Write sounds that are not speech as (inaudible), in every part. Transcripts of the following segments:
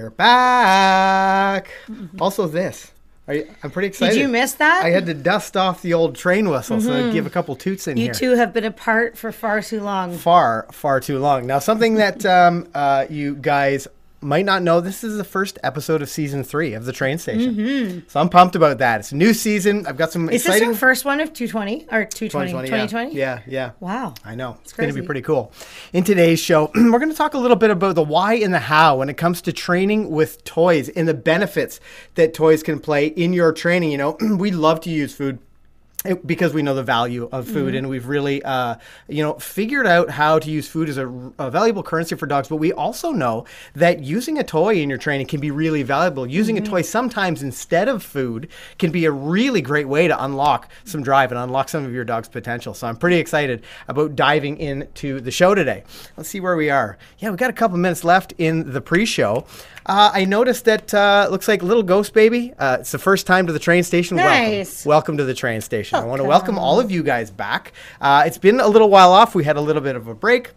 We're back. Also, this. Are you, I'm pretty excited. Did you miss that? I had to dust off the old train whistle, so I'd give a couple toots in here. you two have been apart for far too long. Far, far too long. Now, something that um, uh, you guys might not know, this is the first episode of season three of the train station. So I'm pumped about that. It's a new season. I've got some Mm-hmm. Is this exciting. our first one of 220 or 220? 2020, 2020? Yeah, yeah. yeah. Wow. I know. It's going to be pretty cool. In today's show, (clears throat) we're going to talk a little bit about the why and the how when it comes to training with toys and the benefits that toys can play in your training. You know, (clears throat) we love to use food it- because we know the value of food and we've really uh, you know figured out how to use food as a, a valuable currency for dogs but we also know that using a toy in your training can be really valuable using a toy sometimes instead of food can be a really great way to unlock some drive and unlock some of your dog's potential so i'm pretty excited about diving into the show today let's see where we are yeah we've got a couple minutes left in the pre-show uh, I noticed that uh, looks like little ghost baby. Uh, it's the first time to the train station. Nice. Welcome. Welcome to the train station. I want to welcome all of you guys back. Uh, it's been a little while off. We had a little bit of a break.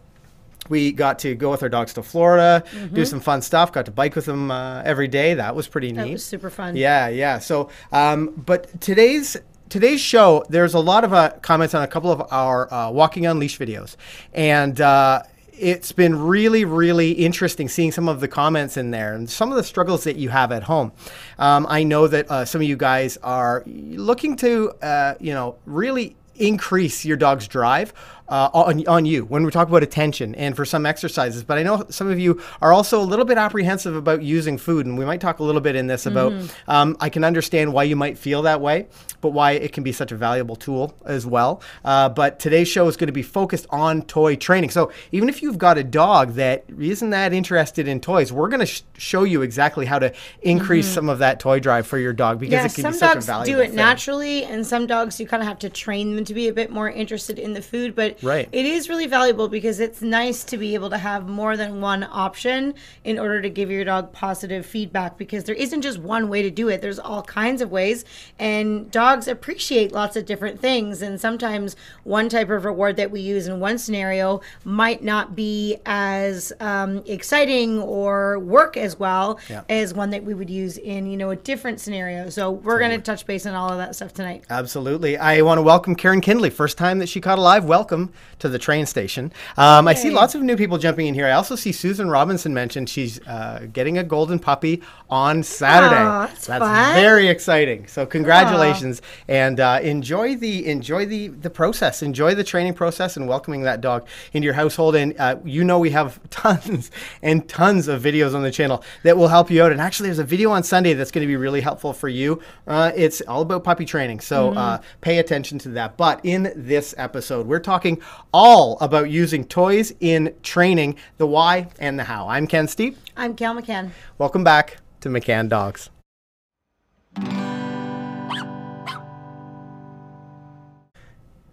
We got to go with our dogs to Florida, do some fun stuff. Got to bike with them uh, every day. That was pretty neat. That was super fun. Yeah, yeah. So, um, but today's today's show, there's a lot of uh, comments on a couple of our uh, walking on leash videos, and. Uh, it's been really, really interesting seeing some of the comments in there and some of the struggles that you have at home. Um, I know that uh, some of you guys are looking to, uh, you know, really increase your dog's drive uh, on, on you when we talk about attention and for some exercises. But I know some of you are also a little bit apprehensive about using food, and we might talk a little bit in this about. Um, I can understand why you might feel that way, but why it can be such a valuable tool as well. Uh, but today's show is going to be focused on toy training. So even if you've got a dog that isn't that interested in toys, we're going to sh- show you exactly how to increase some of that toy drive for your dog because Yeah, it can some be such a dogs valuable do it thing. naturally, and some dogs you kind of have to train them to be a bit more interested in the food. But Right. it is really valuable because it's nice to be able to have more than one option in order to give your dog positive feedback. Because there isn't just one way to do it. There's all kinds of ways, and dogs appreciate lots of different things. And sometimes one type of reward that we use in one scenario might not be as um, exciting or work as well Yeah. as one that we would use in you know a different scenario. So we're going to touch base on all of that stuff tonight. Absolutely. I want to welcome Karen Kindley. First time that she caught alive. Welcome to the train station. Um, I see lots of new people jumping in here. I also see Susan Robinson mentioned she's uh, getting a golden puppy on Saturday. Aw, that's fun. very exciting. So congratulations and uh, enjoy the enjoy the the process. Enjoy the training process and welcoming that dog into your household. And uh, you know we have (laughs) tons and tons of videos on the channel that will help you out. And actually, there's a video on Sunday that's going to be really helpful for you. Uh, it's all about puppy training, so uh, pay attention to that. But in this episode, we're talking all about using toys in training, the why and the how. I'm Ken Steepe. I'm Kayl McCann. Welcome back to McCann Dogs.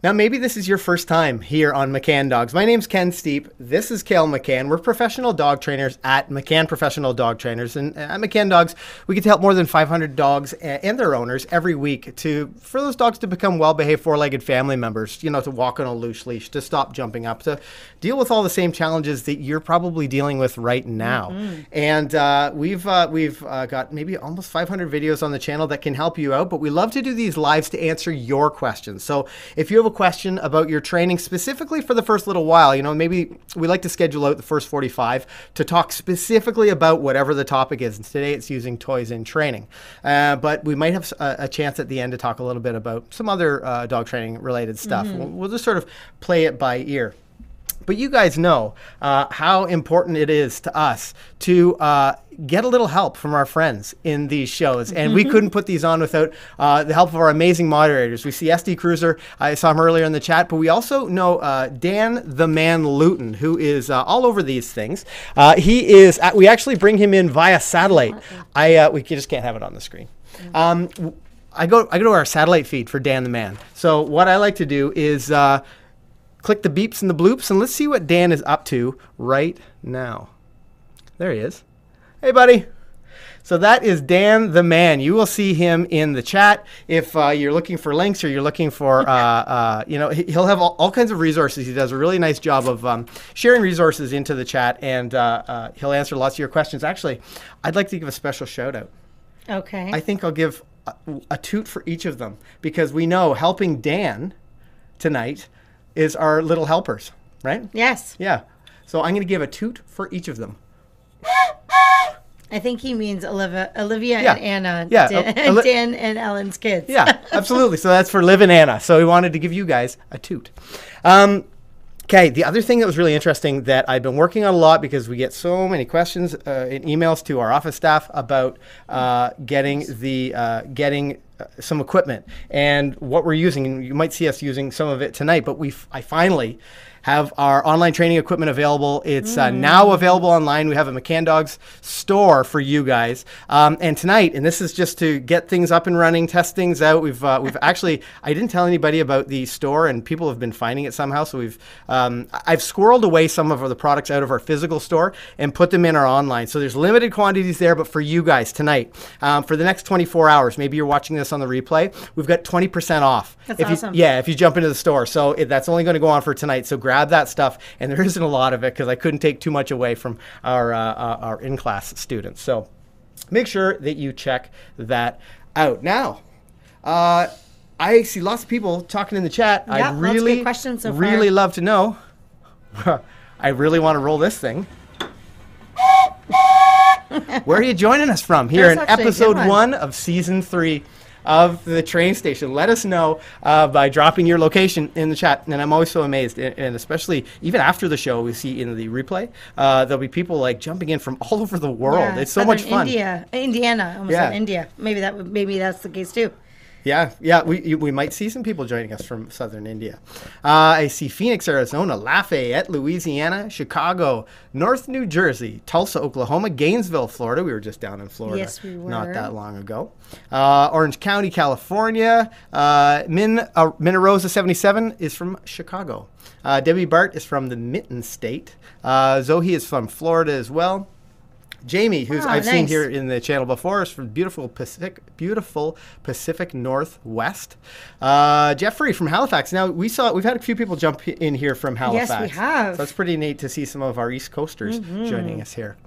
Now, maybe this is your first time here on McCann Dogs. My name's Ken Steepe. This is Kayl McCann. We're professional dog trainers at McCann Professional Dog Trainers. And at McCann Dogs, we get to help more than 500 dogs and their owners every week to for those dogs to become well-behaved four-legged family members, you know, to walk on a loose leash, to stop jumping up, to deal with all the same challenges that you're probably dealing with right now. And uh, we've uh, we've uh, got maybe almost 500 videos on the channel that can help you out. But we love to do these lives to answer your questions. So if you have a question about your training specifically for the first little while, you know, maybe we like to schedule out the first 45 to talk specifically about whatever the topic is. And today it's using toys in training. Uh, but we might have a chance at the end to talk a little bit about some other uh, dog training related stuff. We'll, we'll just sort of play it by ear. But you guys know uh, how important it is to us to uh, get a little help from our friends in these shows. And we couldn't put these on without uh, the help of our amazing moderators. We see SD Cruiser, I saw him earlier in the chat, but we also know uh, Dan the Man Luton, who is uh, all over these things. Uh, he is, we actually bring him in via satellite. I uh, We just can't have it on the screen. Um, w- I go, I go to our satellite feed for Dan the Man. So what I like to do is uh, click the beeps and the bloops, and let's see what Dan is up to right now. There he is. Hey, buddy. So that is Dan the man. You will see him in the chat if uh, you're looking for links or you're looking for, uh, uh, you know, he- he'll have all, all kinds of resources. He does a really nice job of um, sharing resources into the chat, and uh, uh, he'll answer lots of your questions. Actually, I'd like to give a special shout out. Okay. I think I'll give a, a toot for each of them because we know helping Dan tonight is our little helpers, right? yes. Yeah. So I'm going to give a toot for each of them. I think he means Olivia, Olivia Yeah. and Anna. Yeah, Dan, Oli- (laughs) Dan and Ellen's kids. Yeah, absolutely. So that's for Liv and Anna. So we wanted to give you guys a toot. Um, Okay, the other thing that was really interesting that I've been working on a lot because we get so many questions uh, and emails to our office staff about uh, getting the uh, getting Uh, some equipment and what we're using. You might see us using some of it tonight, but we I finally have our online training equipment available. It's uh, now available online. We have a McCann Dogs store for you guys. Um, and tonight, and this is just to get things up and running, test things out. We've uh, we've actually I didn't tell anybody about the store, and people have been finding it somehow. So we've um, I've squirreled away some of the products out of our physical store and put them in our online. So there's limited quantities there, but for you guys tonight, um, for the next 24 hours, maybe you're watching this on the replay. We've got 20% off. That's if awesome. You, yeah, if you jump into the store. So it, that's only going to go on for tonight. So grab that stuff, and there (laughs) isn't a lot of it because I couldn't take too much away from our uh, uh, our in class students. So make sure that you check that out. Now, uh, I see lots of people talking in the chat. Yeah, I really, so really love to know. (laughs) I really want to roll this thing. (laughs) Where are you joining us from? Here That's in actually a good episode one. one of season three of the train station. Let us know uh, by dropping your location in the chat. And I'm always so amazed, and, especially even after the show, we see in the replay, uh, there'll be people like jumping in from (laughs) all over the world. Yeah, it's so much fun. India, Indiana, almost Yeah. India. Maybe that would, maybe that's the case too. Yeah, yeah, we, we might see some people joining us from southern India. Uh, I see Phoenix, Arizona, Lafayette, Louisiana, Chicago, North New Jersey, Tulsa, Oklahoma, Gainesville, Florida. We were just down in Florida Yes, we were. not that long ago. Uh, Orange County, California. Uh, Min uh, Minarosa 77 is from Chicago. Uh, Debbie Bart is from the Mitten State. Uh, Zoe is from Florida as well. Jamie, who's Oh, I've seen here in the channel before, is from beautiful Pacific, beautiful Pacific Northwest. Uh, Jeffrey from Halifax. Now we saw we've had a few people jump in here from Halifax. Yes, we have. So it's pretty neat to see some of our East Coasters Mm-hmm. joining us here.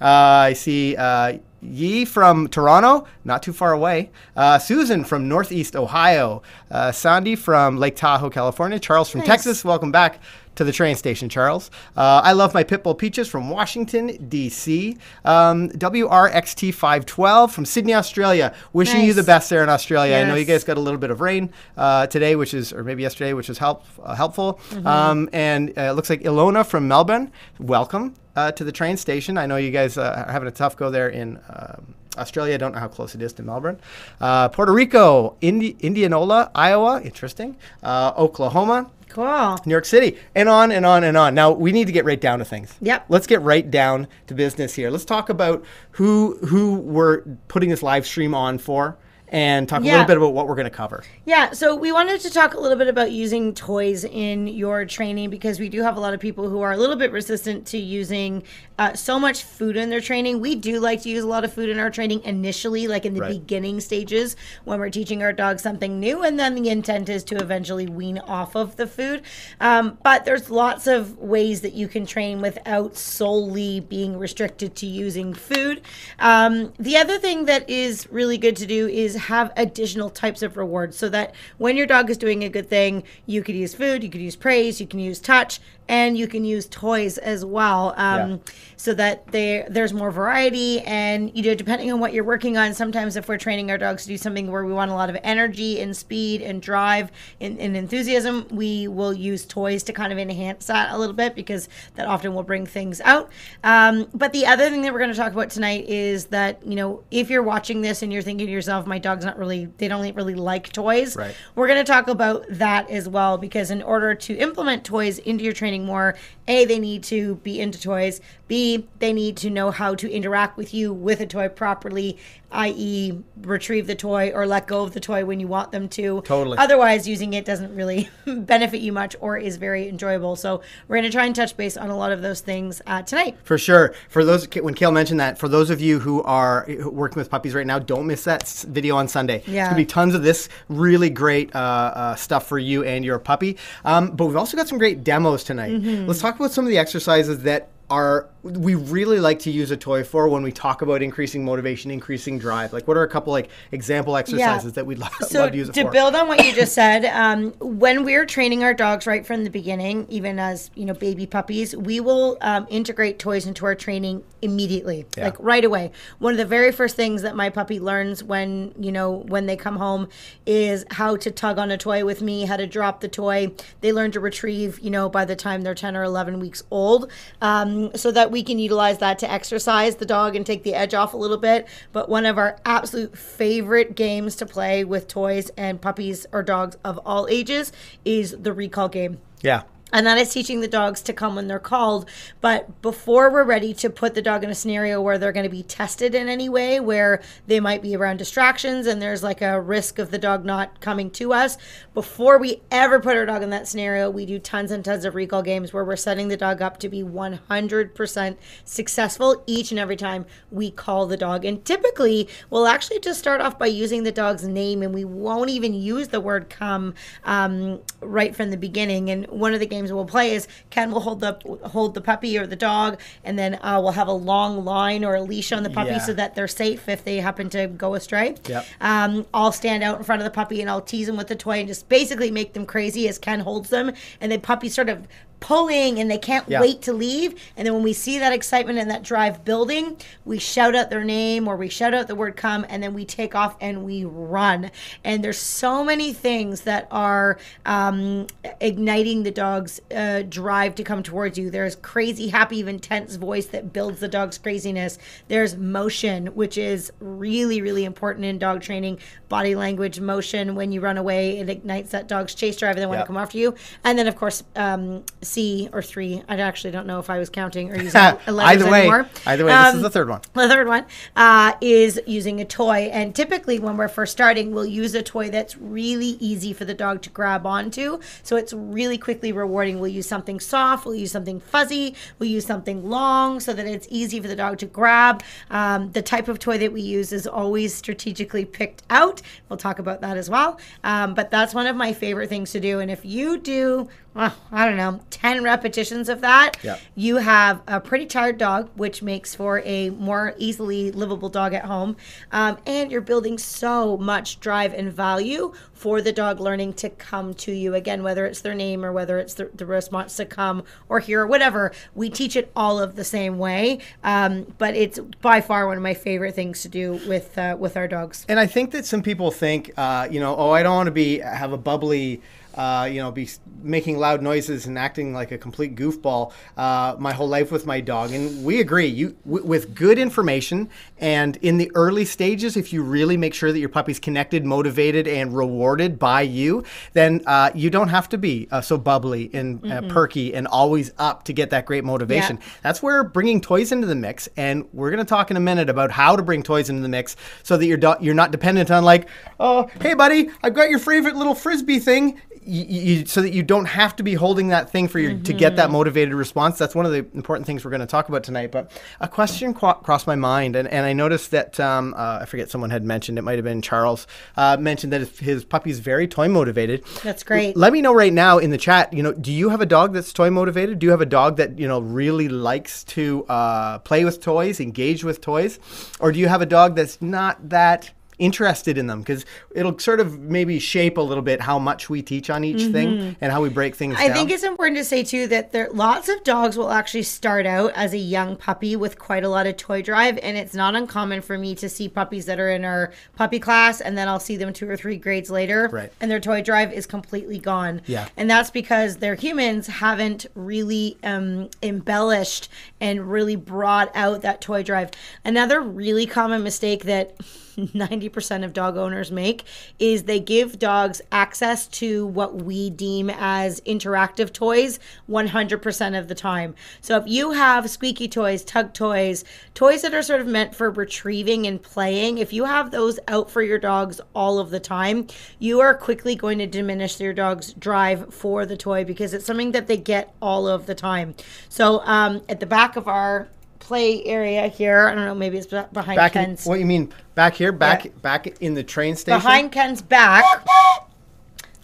Uh, I see uh, Yi from Toronto, not too far away. Uh, Susan from Northeast Ohio. Uh, Sandy from Lake Tahoe, California. Charles from Nice. Texas. Welcome back to the train station, Charles. Uh, I love my Pitbull Peaches from Washington, D.C. Um, WRXT512 from Sydney, Australia. Wishing you the best there in Australia. I know you guys got a little bit of rain uh, today, which is, or maybe yesterday, which was help, uh, helpful. Mm-hmm. Um, and uh, it looks like Ilona from Melbourne. Welcome uh, to the train station. I know you guys uh, are having a tough go there in. Um, Australia, I don't know how close it is to Melbourne. Uh, Puerto Rico, Indi- Indianola, Iowa, interesting. Uh, Oklahoma, Cool. New York City, and on and on and on. Now we need to get right down to things. Yep. Let's get right down to business here. Let's talk about who who we're putting this live stream on for, and talk a little bit about what we're going to cover. Yeah, so we wanted to talk a little bit about using toys in your training because we do have a lot of people who are a little bit resistant to using uh, so much food in their training. We do like to use a lot of food in our training initially, like in the Right. beginning stages when we're teaching our dog something new, and then the intent is to eventually wean off of the food. Um, but there's lots of ways that you can train without solely being restricted to using food. Um, the other thing that is really good to do is have additional types of rewards so that when your dog is doing a good thing, you could use food, you could use praise, you can use touch, and you can use toys as well. Um, Yeah. So that there there's more variety, and you know, depending on what you're working on, sometimes if we're training our dogs to do something where we want a lot of energy and speed and drive and, and enthusiasm, we will use toys to kind of enhance that a little bit because that often will bring things out. Um, but the other thing that we're going to talk about tonight is that you know if you're watching this and you're thinking to yourself, my dog's not really they don't really like toys. Right. We're going to talk about that as well because in order to implement toys into your training more, A, they need to be into toys. B, they need to know how to interact with you with a toy properly, i.e., retrieve the toy or let go of the toy when you want them to. Totally. Otherwise, using it doesn't really (laughs) benefit you much or is very enjoyable. So, we're going to try and touch base on a lot of those things uh, tonight. For sure. For those, when Kayl mentioned that, for those of you who are working with puppies right now, don't miss that video on Sunday. Yeah. It's going to be tons of this really great uh, uh, stuff for you and your puppy. Um, but we've also got some great demos tonight. Mm-hmm. Let's talk about some of the exercises that are we really like to use a toy for when we talk about increasing motivation, increasing drive. Like, what are a couple like example exercises that we'd lo- So love to use it to for? build on what you just said, um, when we're training our dogs right from the beginning, even as you know baby puppies, we will um, integrate toys into our training immediately, Yeah. like right away. One of the very first things that my puppy learns when you know when they come home is how to tug on a toy with me, how to drop the toy. They learn to retrieve, you know, by the time they're ten or eleven weeks old, um, so we can utilize that to exercise the dog and take the edge off a little bit. But one of our absolute favorite games to play with toys and puppies or dogs of all ages is the recall game. yeah. And that is teaching the dogs to come when they're called. But before we're ready to put the dog in a scenario where they're going to be tested in any way, where they might be around distractions and there's like a risk of the dog not coming to us, before we ever put our dog in that scenario, we do tons and tons of recall games where we're setting the dog up to be 100% successful each and every time we call the dog. And typically, we'll actually just start off by using the dog's name and we won't even use the word come um, right from the beginning. And one of the games we'll play is Ken will hold the hold the puppy or the dog, and then uh, we'll have a long line or a leash on the puppy Yeah. so that they're safe if they happen to go astray. Yep. Um, I'll stand out in front of the puppy and I'll tease them with the toy and just basically make them crazy as Ken holds them, and the puppy sort of pulling and they can't Yeah. wait to leave. And then when we see that excitement and that drive building, we shout out their name or we shout out the word come and then we take off and we run. And there's so many things that are um, igniting the dog's uh, drive to come towards you. There's crazy, happy, even tense voice that builds the dog's craziness. There's motion, which is really, really important in dog training. Body language, motion. When you run away, it ignites that dog's chase drive and they want to come after you. And then, of course, um, C or three. I actually don't know if I was counting or (laughs) using letters either way, anymore. either way, this is Um, the third one. the third one uh, is using a toy. And typically, when we're first starting, we'll use a toy that's really easy for the dog to grab onto. So it's really quickly rewarding. We'll use something soft, we'll use something fuzzy, we'll use something long so that it's easy for the dog to grab. Um, the type of toy that we use is always strategically picked out. We'll talk about that as well. Um, but that's one of my favorite things to do. And if you do, well, I don't know, 10 repetitions of that, you have a pretty tired dog, which makes for a more easily livable dog at home. Um, and you're building so much drive and value for the dog learning to come to you again, whether it's their name or whether it's the, the response to come or hear or whatever. We teach it all of the same way. Um, but it's by far one of my favorite things to do with uh, with our dogs. And I think that some people think, uh, you know, oh, I don't want to be have a bubbly, uh, you know, be making loud noises and acting like a complete goofball uh, my whole life with my dog. And we agree. You w- with good information and in the early stages, if you really make sure that your puppy's connected, motivated, and rewarded by you, then uh, you don't have to be uh, so bubbly and uh, perky and always up to get that great motivation. Yeah. That's where bringing toys into the mix, and we're going to talk in a minute about how to bring toys into the mix so that you're do- you're not dependent on like, oh, hey buddy, I've got your favorite little frisbee thing. You, you, so that you don't have to be holding that thing for your to get that motivated response. That's one of the important things we're going to talk about tonight. But a question qu- crossed my mind, and, and I noticed that um, uh, I forget someone had mentioned it might have been Charles uh, mentioned that his, his puppy's very toy motivated. That's great. Let me know right now in the chat. You know, do you have a dog that's toy motivated? Do you have a dog that you know really likes to uh, play with toys, engage with toys, or do you have a dog that's not that interested in them? Because it'll sort of maybe shape a little bit how much we teach on each thing and how we break things Mm-hmm. I down. think it's important to say too that there lots of dogs will actually start out as a young puppy with quite a lot of toy drive, and it's not uncommon for me to see puppies that are in our puppy class, and then I'll see them two or three grades later, Right. and their toy drive is completely gone. Yeah. and that's because their humans haven't really um, embellished and really brought out that toy drive. Another really common mistake that 90% of dog owners make is they give dogs access to what we deem as interactive toys 100% of the time. So if you have squeaky toys, tug toys, toys that are sort of meant for retrieving and playing, if you have those out for your dogs all of the time, you are quickly going to diminish your dog's drive for the toy because it's something that they get all of the time. So um, at the back of our play area here. I don't know, maybe it's behind back in, Ken's. what you mean back here? Back Yeah. back in the train station? behind Ken's back.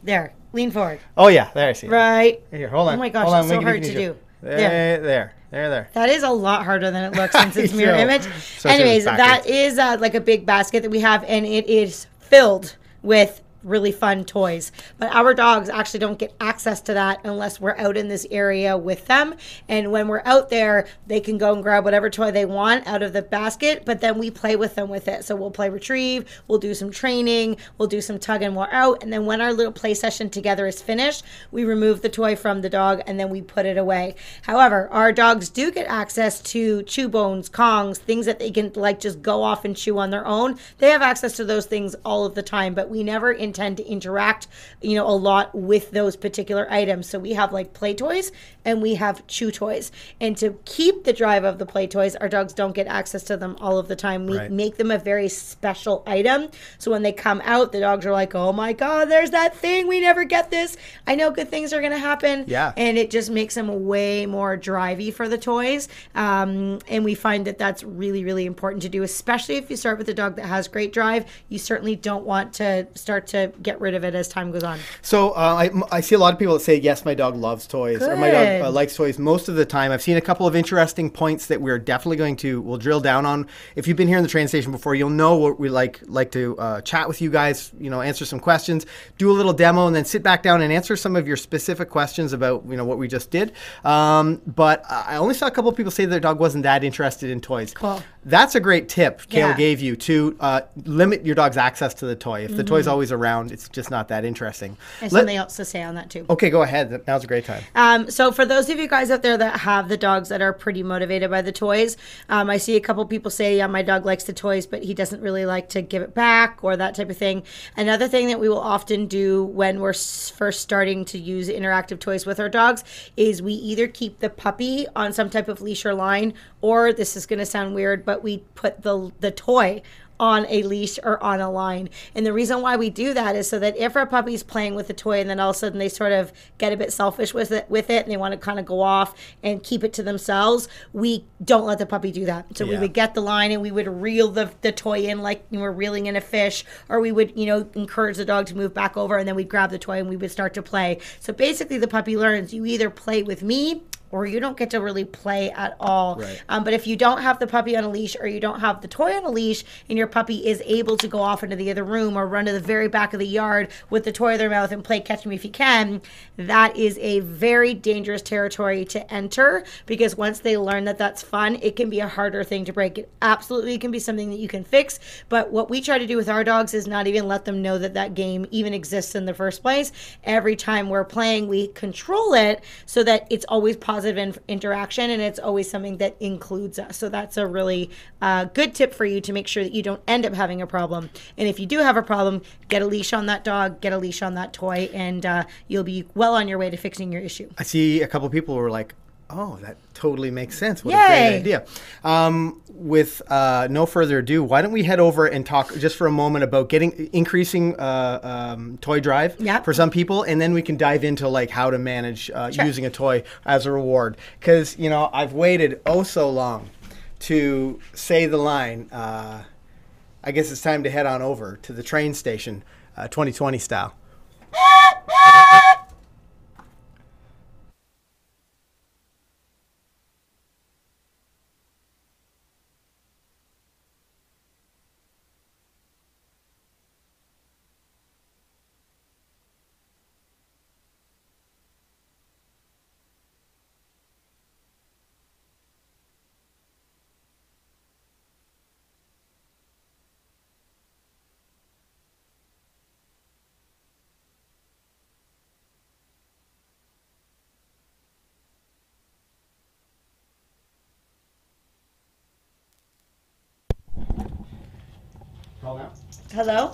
There, lean forward. Oh yeah, there I see. Right. Here, hold on. Oh my gosh, hold on, so hard to do. There, There. there, there, there. That is a lot harder than it looks since (laughs) it's mirror image. If Anyways, it's that is uh, like a big basket that we have, and it is filled with really fun toys. But our dogs actually don't get access to that unless we're out in this area with them. And when we're out there, they can go and grab whatever toy they want out of the basket, but then we play with them with it. So we'll play retrieve, we'll do some training, we'll do some tug and we're out. And then when our little play session together is finished, we remove the toy from the dog and then we put it away. However, our dogs do get access to chew bones, kongs, things that they can like just go off and chew on their own. They have access to those things all of the time, but we never intend to interact, you know, a lot with those particular items. So we have like play toys and we have chew toys. And to keep the drive of the play toys, our dogs don't get access to them all of the time. We Right. make them a very special item. So when they come out, the dogs are like, "Oh my god, there's that thing. We never get this. I know good things are going to happen." Yeah. And it just makes them way more drivey for the toys. Um, and we find that that's really, really important to do, especially if you start with a dog that has great drive. You certainly don't want to start to get rid of it as time goes on. So uh, I, I see a lot of people that say yes, my dog loves toys or my dog uh, likes toys. Most of the time, I've seen a couple of interesting points that we're definitely going to we'll drill down on. If you've been here in the train station before, you'll know what we like like to uh, chat with you guys. You know, answer some questions, do a little demo, and then sit back down and answer some of your specific questions about you know what we just did. Um, but I only saw a couple of people say their dog wasn't that interested in toys. Cool. That's a great tip Kayl Yeah. gave you to uh, limit your dog's access to the toy. If the Mm-hmm. toy's always around, it's just not that interesting. And Let- something else to say on that too. Okay, go ahead. Now's a great time. Um, so for those of you guys out there that have the dogs that are pretty motivated by the toys, um, I see a couple people say, "Yeah, my dog likes the toys, but he doesn't really like to give it back," or that type of thing. Another thing that we will often do when we're first starting to use interactive toys with our dogs is we either keep the puppy on some type of leash or line, or this is going to sound weird, but we put the the toy on a leash or on a line. And the reason why we do that is so that if our puppy's playing with a toy and then all of a sudden they sort of get a bit selfish with it with it and they want to kind of go off and keep it to themselves, we don't let the puppy do that. So we would get the line and we would reel the, the toy in like we were reeling in a fish, or we would, you know, encourage the dog to move back over and then we'd grab the toy and we would start to play. So basically the puppy learns you either play with me or you don't get to really play at all. Right. Um, but if you don't have the puppy on a leash or you don't have the toy on a leash and your puppy is able to go off into the other room or run to the very back of the yard with the toy in their mouth and play catch me if you can, that is a very dangerous territory to enter because once they learn that that's fun, it can be a harder thing to break. It absolutely can be something that you can fix. But what we try to do with our dogs is not even let them know that that game even exists in the first place. Every time we're playing, we control it so that it's always positive in- interaction and it's always something that includes us. So that's a really uh, good tip for you to make sure that you don't end up having a problem. And if you do have a problem, get a leash on that dog, get a leash on that toy, and uh, you'll be well on your way to fixing your issue. I see a couple people who are like, "Oh, that totally makes sense. What a great idea." Um, with uh, no further ado, why don't we head over and talk just for a moment about getting increasing uh, um, toy drive Yep. for some people, and then we can dive into like how to manage uh, Sure. using a toy as a reward. Because you know, I've waited oh so long to say the line. Uh, I guess it's time to head on over to the train station, uh, 2020 style. (laughs) Hello?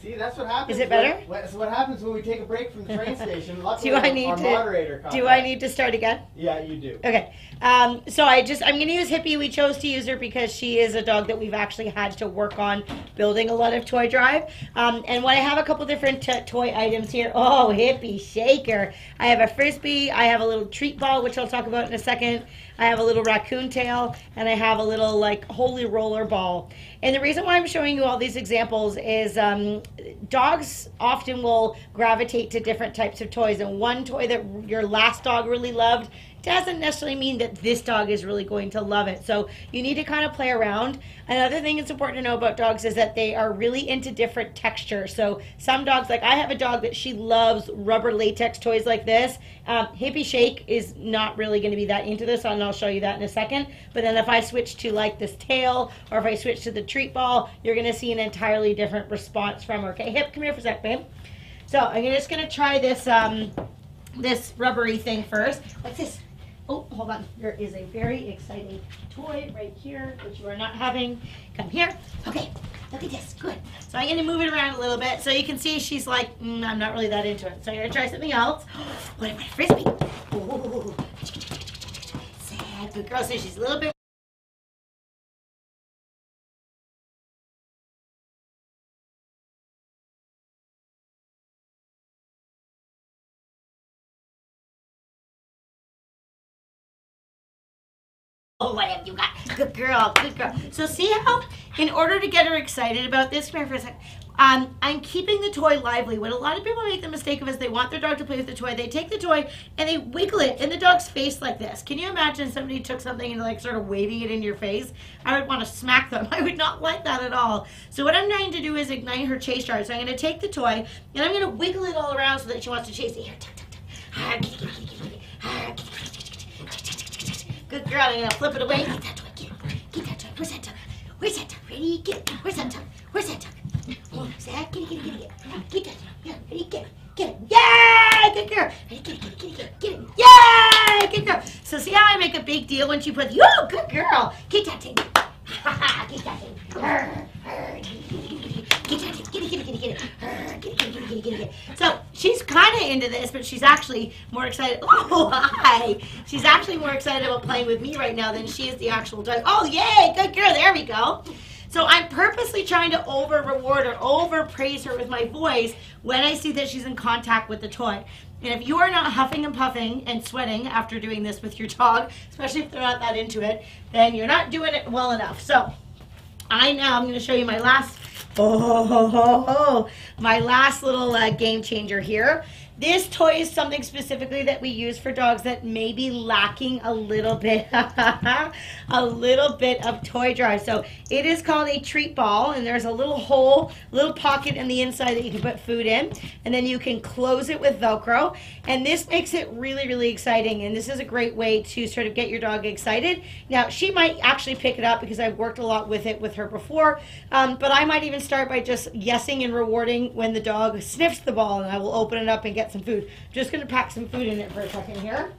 See, that's what happens. Is it when- better? What, so what happens when we take a break from the train (laughs) station? Luckily, Do I need our to- moderator Do. I need to start again? Yeah, you do. Okay. Um, so I just I'm gonna use Hippie. We chose to use her because she is a dog that we've actually had to work on building a lot of toy drive. Um, and when I have a couple different toy items here, oh Hippie Shaker. I have a frisbee. I have a little treat ball, which I'll talk about in a second. I have a little raccoon tail, and I have a little like holy roller ball. And the reason why I'm showing you all these examples is um, dogs often will gravitate to different types of toys. And one toy that your last dog really loved doesn't necessarily mean that this dog is really going to love it. So you need to kind of play around. Another thing that's important to know about dogs is that they are really into different textures. So some dogs, like I have a dog that she loves rubber latex toys like this. Um, Hippie Shake is not really going to be that into this, and I'll show you that in a second. But then if I switch to like this tail, or if I switch to the treat ball, you're going to see an entirely different response from her. Okay, Hip, come here for a sec, babe. So I'm just going to try this um, this rubbery thing first. What's this? Oh, hold on. There is a very exciting toy right here, which you are not having. Come here. Okay, look at this. Good. So I'm going to move it around a little bit so you can see she's like, mm, I'm not really that into it. So I'm going to try something else. (gasps) What about a frisbee? Ooh. Sad. Good girl. So she's a little bit. What have you got? Good girl, good girl. So see how, in order to get her excited about this, come here for a second. Um, I'm keeping the toy lively. What a lot of people make the mistake of is they want their dog to play with the toy. They take the toy and they wiggle it in the dog's face like this. Can you imagine somebody took something and like sort of waving it in your face? I would want to smack them. (laughs) I would not like that at all. So what I'm trying to do is ignite her chase drive. So I'm going to take the toy and I'm going to wiggle it all around so that she wants to chase it. Here, tuck, tuck, tuck. Good girl. I'm going to flip it away. Get that toy. Get. Get that toy. Where's that toy? Where's that toy? Ready? Get it. Where's that toy? Where's that toy? Oh, Zach, get it, get it, get it, get it. Get that. Yeah, ready? Get it. Get it. Yay! Good girl. Ready? Get it, get it, get it, get it. Get it. Yay! Good girl. So see how I make a big deal when she puts, yo, good girl. Get that thing. get that thing. Get that thing. Get it, get it, get it, get it. Arr, Get it, get it, get it, So she's kind of into this, but she's actually more excited. (laughs) Oh, hi. She's actually more excited about playing with me right now than she is the actual dog. Oh, yay. Good girl. There we go. So I'm purposely trying to over reward or over praise her with my voice when I see that she's in contact with the toy. And if you are not huffing and puffing and sweating after doing this with your dog, especially if they're not that into it, then you're not doing it well enough. So I now I'm going to show you my last oh, my last little uh, game changer here. This toy is something specifically that we use for dogs that may be lacking a little bit, (laughs) a little bit of toy drive. So it is called a treat ball, and there's a little hole, little pocket in the inside that you can put food in, and then you can close it with Velcro. And this makes it really, really exciting. And this is a great way to sort of get your dog excited. Now she might actually pick it up because I've worked a lot with it with her before, um, but I might even start by just yesing and rewarding when the dog sniffs the ball, and I will open it up and get some food. just gonna pack some food in it for a second here.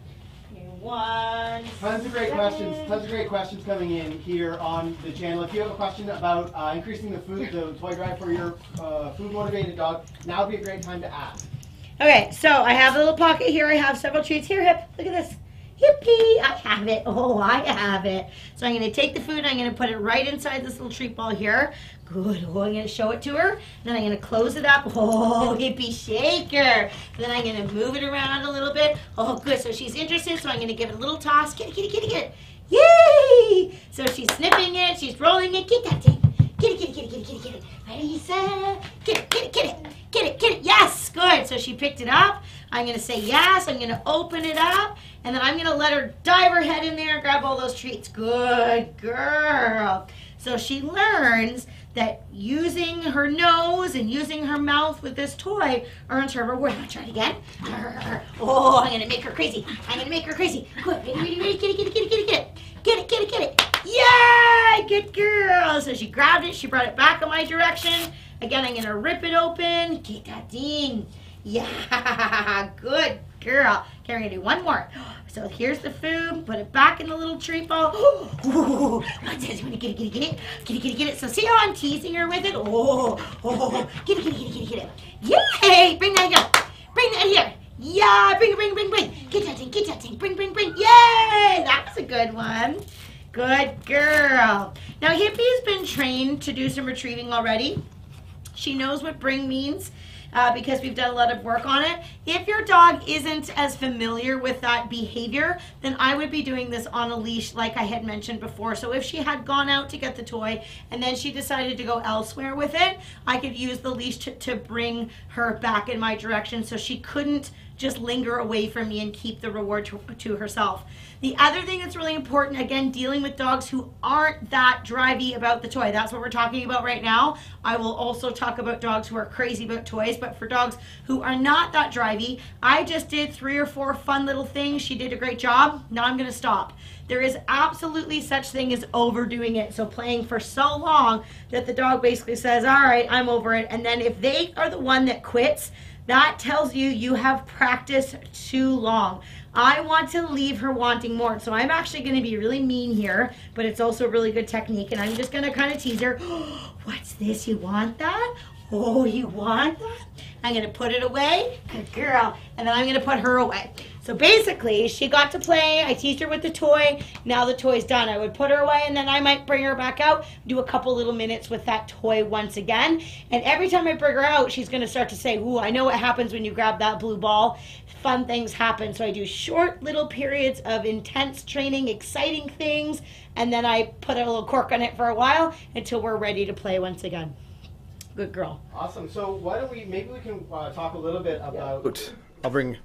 One. Tons of great second. questions. Tons of great questions coming in here on the channel. If you have a question about uh, increasing the food, the toy drive for your uh, food motivated dog, now would be a great time to ask. Okay, so I have a little pocket here. I have several treats here. Hip, look at this. Hippie, I have it. (laughs) Oh, I have it. So I'm going to take the food. I'm going to put it right inside this little treat ball here. Good. Oh, I'm going to show it to her. Then I'm going to close it up. Oh, hippie shaker. Then I'm going to move it around a little bit. Oh, good. So she's interested. So I'm going to give it a little toss. Get it, get it. Yay! So she's sniffing it. She's rolling it. Get that thing. It, get it, get it. Ready, set. Get it, get it, get it. Get it, get it. Yes, good. So she picked it up. I'm going to say yes. I'm going to open it up. And then I'm going to let her dive her head in there and grab all those treats. Good girl. So she learns that using her nose and using her mouth with this toy earns her reward. To try it again. Oh, I'm to make her crazy. I'm to make her crazy. Ready, ready. Get it, get it, get it, get it, get it. Get it, get it, get it. Yay! Good girl. So she grabbed it. She brought it back in my direction. Again, I'm to rip it open. Get that ding. Yeah, (laughs) good girl. Okay, we're gonna do one more. So here's the food. Put it back in the little treat ball. (gasps) Ooh, what's this? Get it, get it, get it? Get it, get it, get it. So see how I'm teasing her with it? Oh oh, oh, oh, get it, get it, get it, get it, get it. Yay! Bring that here. Bring that here. Yeah, bring it, bring bring, bring. Get that thing, get that thing. Bring, bring, bring. Yay! That's a good one. Good girl. Now Hippie's been trained to do some retrieving already. She knows what bring means uh, because we've done a lot of work on it. If your dog isn't as familiar with that behavior, then I would be doing this on a leash like I had mentioned before. So if she had gone out to get the toy and then she decided to go elsewhere with it, I could use the leash to, to bring her back in my direction so she couldn't just linger away from me and keep the reward to, to, herself. The other thing that's really important, again, dealing with dogs who aren't that drivey about the toy. That's what we're talking about right now. I will also talk about dogs who are crazy about toys, but for dogs who are not that drivey, I just did three or four fun little things. She did a great job. Now I'm going to stop. There is absolutely such thing as overdoing it. So playing for so long that the dog basically says, "All right, I'm over it." And then if they are the one that quits, that tells you you have practiced too long. I want to leave her wanting more. So I'm actually going to be really mean here, but it's also a really good technique. And I'm just going to kind of tease her. (gasps) What's this? You want that? Oh, you want that? I'm going to put it away. Good girl. And then I'm going to put her away. So basically, she got to play. I teased her with the toy. Now the toy's done. I would put her away and then I might bring her back out, do a couple little minutes with that toy once again. And every time I bring her out, she's going to start to say, Ooh, I know what happens when you grab that blue ball. Fun things happen. So I do short little periods of intense training, exciting things, and then I put a little cork on it for a while until we're ready to play once again. Good girl. Awesome. So why don't we maybe we can uh, talk a little bit about. I'll bring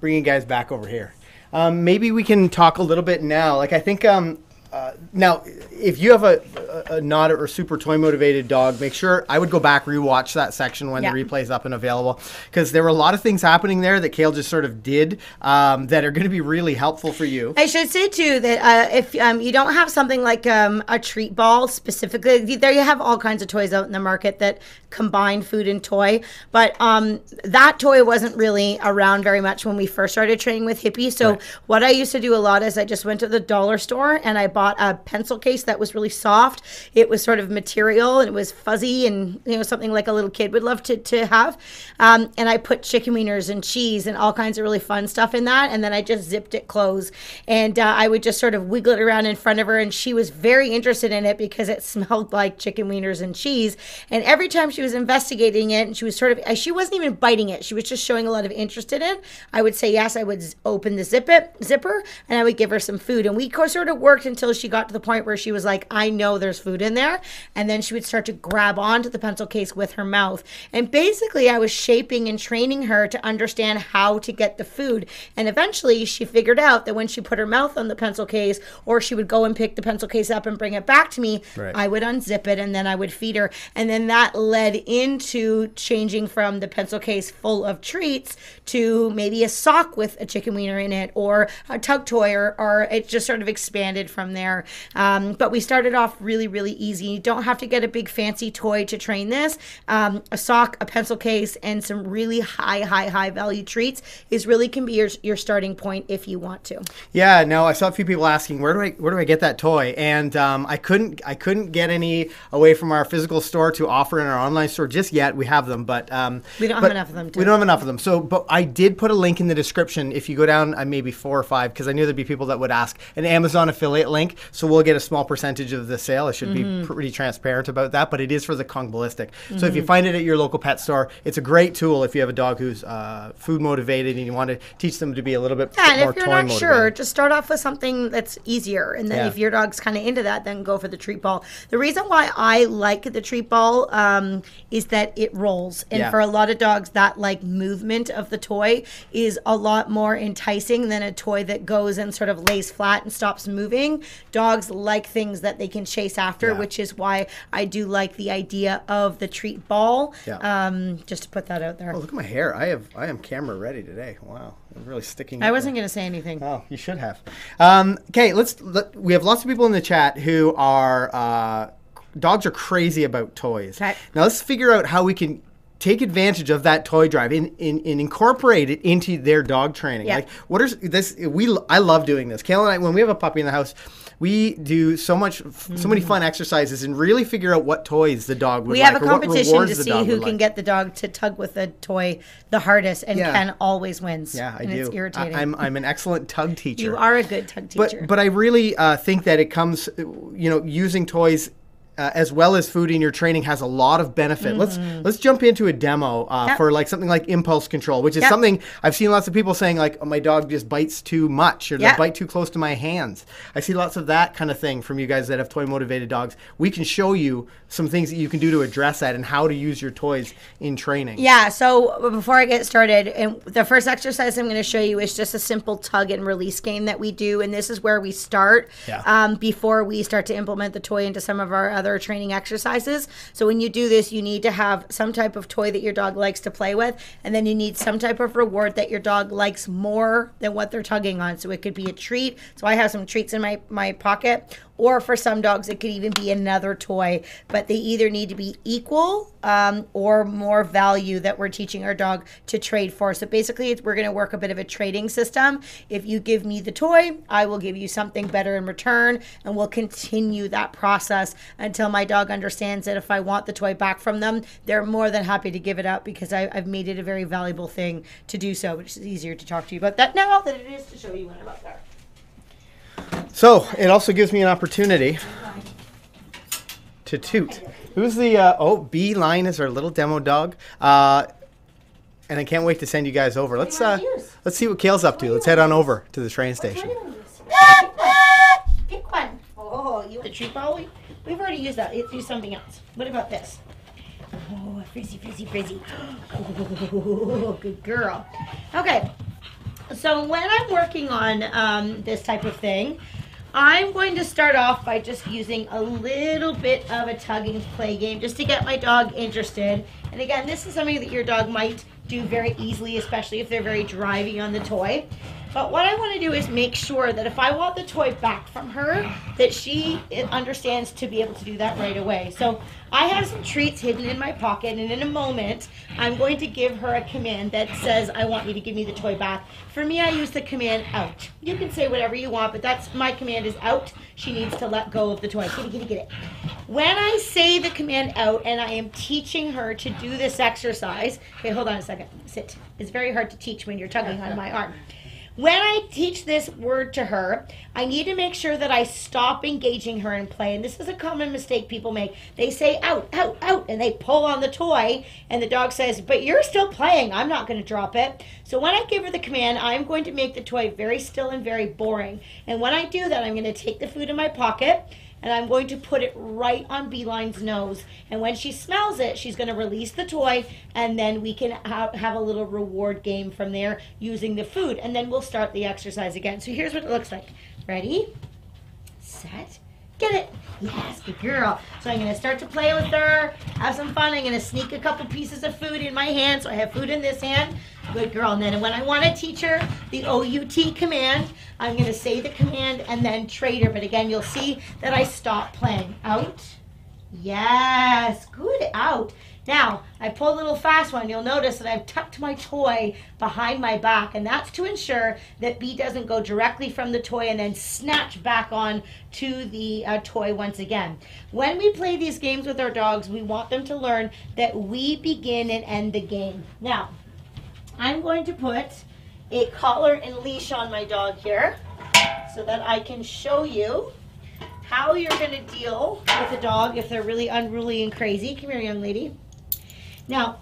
bring you guys back over here. Um, maybe we can talk a little bit now. Like I think um, uh, now, if you have a, a, a, not or super toy motivated dog, make sure I would go back rewatch that section when the replay is up and available because there were a lot of things happening there that Kayl just sort of did um, that are going to be really helpful for you. I should say too that uh, if um, you don't have something like um, a treat ball specifically, there you have all kinds of toys out in the market that combine food and toy, but um, that toy wasn't really around very much when we first started training with Hippie. So what I used to do a lot is I just went to the dollar store and I bought bought a pencil case that was really soft. It was sort of material and it was fuzzy and you know something like a little kid would love to to have. Um, and I put chicken wieners and cheese and all kinds of really fun stuff in that. And then I just zipped it closed. And uh, I would just sort of wiggle it around in front of her. And she was very interested in it because it (laughs) smelled like chicken wieners and cheese. And every time she was investigating it, and she was sort of she wasn't even biting it. She was just showing a lot of interest in it. I would say yes. I would open the zip it zipper and I would give her some food. And we sort of worked until she got to the point where she was like, I know there's food in there. And then she would start to grab onto the pencil case with her mouth. And basically, I was shaping and training her to understand how to get the food. And eventually, she figured out that when she put her mouth on the pencil case, or she would go and pick the pencil case up and bring it back to me, right. I would unzip it and then I would feed her. And then that led into changing from the pencil case full of treats to maybe a sock with a chicken wiener in it or a tug toy, or, or it just sort of expanded from there. Um, but we started off really, really easy. You don't have to get a big fancy toy to train this. Um, a sock, a pencil case, and some really high, high, high value treats is really can be your, your starting point if you want to. Yeah, no, I saw a few people asking where do I where do I get that toy, and um, I couldn't I couldn't get any away from our physical store to offer in our online store just yet. We have them, but um, we don't have enough of them. We don't have enough of them. So, but I did put a link in the description. If you go down, uh, maybe four or five, because I knew there'd be people that would ask an Amazon affiliate link. So we'll get a small percentage of the sale. I should mm-hmm. be pretty transparent about that, but it is for the Kong Ballistic. Mm-hmm. So if you mm-hmm. find it at your local pet store, it's a great tool if you have a dog who's uh, food motivated and you want to teach them to be a little bit yeah, more and if you're not sure, just start off with something that's easier, and then yeah. if your dog's kind of into that, then go for the treat ball. The reason why I like the treat ball um, is that it rolls, and yeah. for a lot of dogs, that like movement of the toy is a lot more enticing than a toy that goes and sort of lays flat and stops moving. Dogs like things that they can chase after, yeah. which is why I do like the idea of the treat ball. Yeah. Um, just to put that out there. Oh, look at my hair. I have I am camera ready today. Wow. I'm really sticking. I wasn't going to say anything. Oh, you should have. Um, okay, let's. Let, we have lots of people in the chat who are uh, dogs are crazy about toys. Okay. Now let's figure out how we can take advantage of that toy drive and, and, and incorporate it into their dog training. Yeah. Like what are this we I love doing this. Kayla and I when we have a puppy in the house, we do so much so many fun exercises and really figure out what toys the dog would we like We have a competition to see who can like. get the dog to tug with the toy the hardest, and Yeah. Ken always wins. Yeah, I and do. It's irritating. I, am I'm an excellent tug teacher. you are a good tug teacher. But but I really uh, think that it comes, you know, using toys. Uh, as well as food in your training has a lot of benefit. Let's let's jump into a demo uh, Mm-hmm. Yep. for like something like impulse control, which is Yep. something I've seen lots of people saying like, oh, my dog just bites too much or they bite too close to my hands. I see lots of that kind of thing from you guys that have toy motivated dogs. We can show you some things that you can do to address that and how to use your toys in training. Yeah, so before I get started, and the first exercise I'm going to show you is just a simple tug and release game that we do, and this is where we start Yeah. um, before we start to implement the toy into some of our other training exercises. So when you do this, you need to have some type of toy that your dog likes to play with, and then you need some type of reward that your dog likes more than what they're tugging on. So it could be a treat. So I have some treats in my my pocket, or for some dogs it could even be another toy but they either need to be equal um, or more value that we're teaching our dog to trade for. So basically we're going to work a bit of a trading system. If you give me the toy i will give you something better in return and we'll continue that process until my dog understands that if i want the toy back from them they're more than happy to give it up because I, i've made it a very valuable thing to do so which is easier to talk to you about that now than it is to show you when i'm up there So it also gives me an opportunity to toot. Who's the uh, oh Beeline is our little demo dog, uh, and I can't wait to send you guys over. Let's uh, let's see what Kayl's up to. Let's head on over to the train station. Pick one. Oh, you want treat? We- We've already used that. Let's something else. What about this? Oh, frizzy, frizzy, frizzy. Oh, good girl. Okay. So when I'm working on um, this type of thing, I'm going to start off by just using a little bit of a tugging play game just to get my dog interested. And again, this is something that your dog might do very easily, especially if they're very driving on the toy. But what I want to do is make sure that if I want the toy back from her, that she understands to be able to do that right away. So I have some treats hidden in my pocket, and in a moment, I'm going to give her a command that says, I want you to give me the toy back. For me, I use the command out. You can say whatever you want, but that's my command is out. She needs to let go of the toy. Kitty, kitty, get it. When I say the command out and I am teaching her to do this exercise, okay, hold on a second. Sit. It's very hard to teach when you're tugging on my arm. When I teach this word to her, I need to make sure that I stop engaging her in play. And this is a common mistake people make. They say out, out, out, and they pull on the toy, and the dog says, But you're still playing. I'm not going to drop it. So when I give her the command, I'm going to make the toy very still and very boring. And when I do that, I'm going to take the food in my pocket and I'm going to put it right on Beeline's nose. And when she smells it, she's going to release the toy, and then we can ha- have a little reward game from there using the food. And then we'll start the exercise again. So here's what it looks like. Ready? Set. Get it? Yes, good girl. So I'm going to start to play with her, have some fun. I'm going to sneak a couple pieces of food in my hand. So I have food in this hand. Good girl. And then when I want to teach her the OUT command, I'm going to say the command and then trade her. But again, you'll see that I stop playing. Out. Yes, good out. Now, I pull a little fast one. You'll notice that I've tucked my toy behind my back, and that's to ensure that B doesn't go directly from the toy and then snatch back on to the uh, toy once again. When we play these games with our dogs, we want them to learn that we begin and end the game. Now, I'm going to put a collar and leash on my dog here so that I can show you how you're going to deal with a dog if they're really unruly and crazy. Come here, young lady. Now,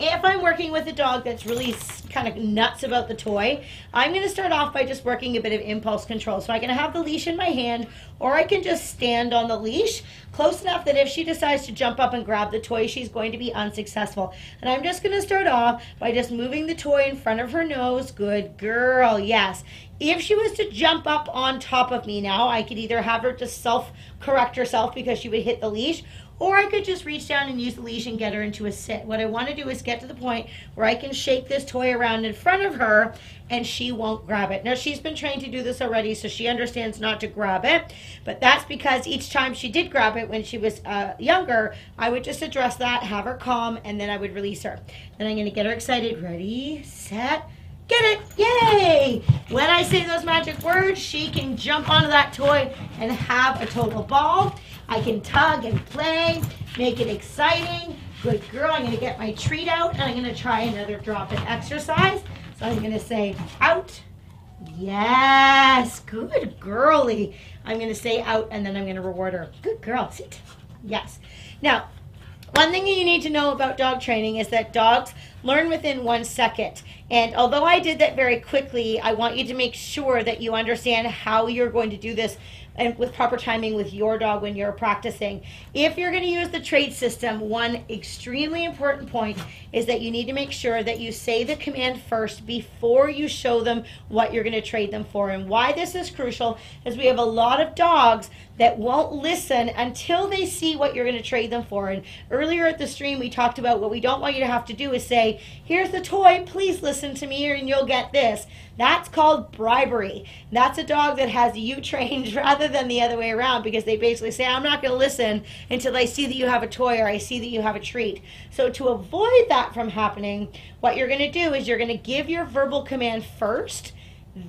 if I'm working with a dog that's really kind of nuts about the toy, I'm going to start off by just working a bit of impulse control. So I can have the leash in my hand, or I can just stand on the leash close enough that if she decides to jump up and grab the toy, she's going to be unsuccessful. And I'm just going to start off by just moving the toy in front of her nose. Good girl, yes. If she was to jump up on top of me now, I could either have her just self correct herself because she would hit the leash, or I could just reach down and use the leash and get her into a sit. What I want to do is get to the point where I can shake this toy around in front of her and she won't grab it. Now she's been trained to do this already, so she understands not to grab it, but that's because each time she did grab it when she was uh, younger, I would just address that, have her calm, and then I would release her. Then I'm going to get her excited. Ready, set, Get it! Yay! When I say those magic words, she can jump onto that toy and have a total ball. I can tug and play, make it exciting. Good girl. I'm to get my treat out and I'm to try another drop in exercise. So I'm to say out. Yes. Good girly. I'm to say out and then I'm to reward her. Good girl. Sit. Yes. Now, one thing you need to know about dog training is that dogs learn within one second. And although I did that very quickly, I want you to make sure that you understand how you're going to do this and with proper timing with your dog when you're practicing. If you're going to use the trade system, one extremely important point is that you need to make sure that you say the command first before you show them what you're going to trade them for. And why this is crucial is we have a lot of dogs that won't listen until they see what you're going to trade them for. And earlier at the stream, we talked about what we don't want you to have to do is say, Here's the toy, please listen to me, and you'll get this. That's called bribery. That's a dog that has you (laughs) trained rather than the other way around because they basically say, I'm not going to listen until I see that you have a toy or I see that you have a treat. So, to avoid that from happening, what you're going to do is you're going to give your verbal command first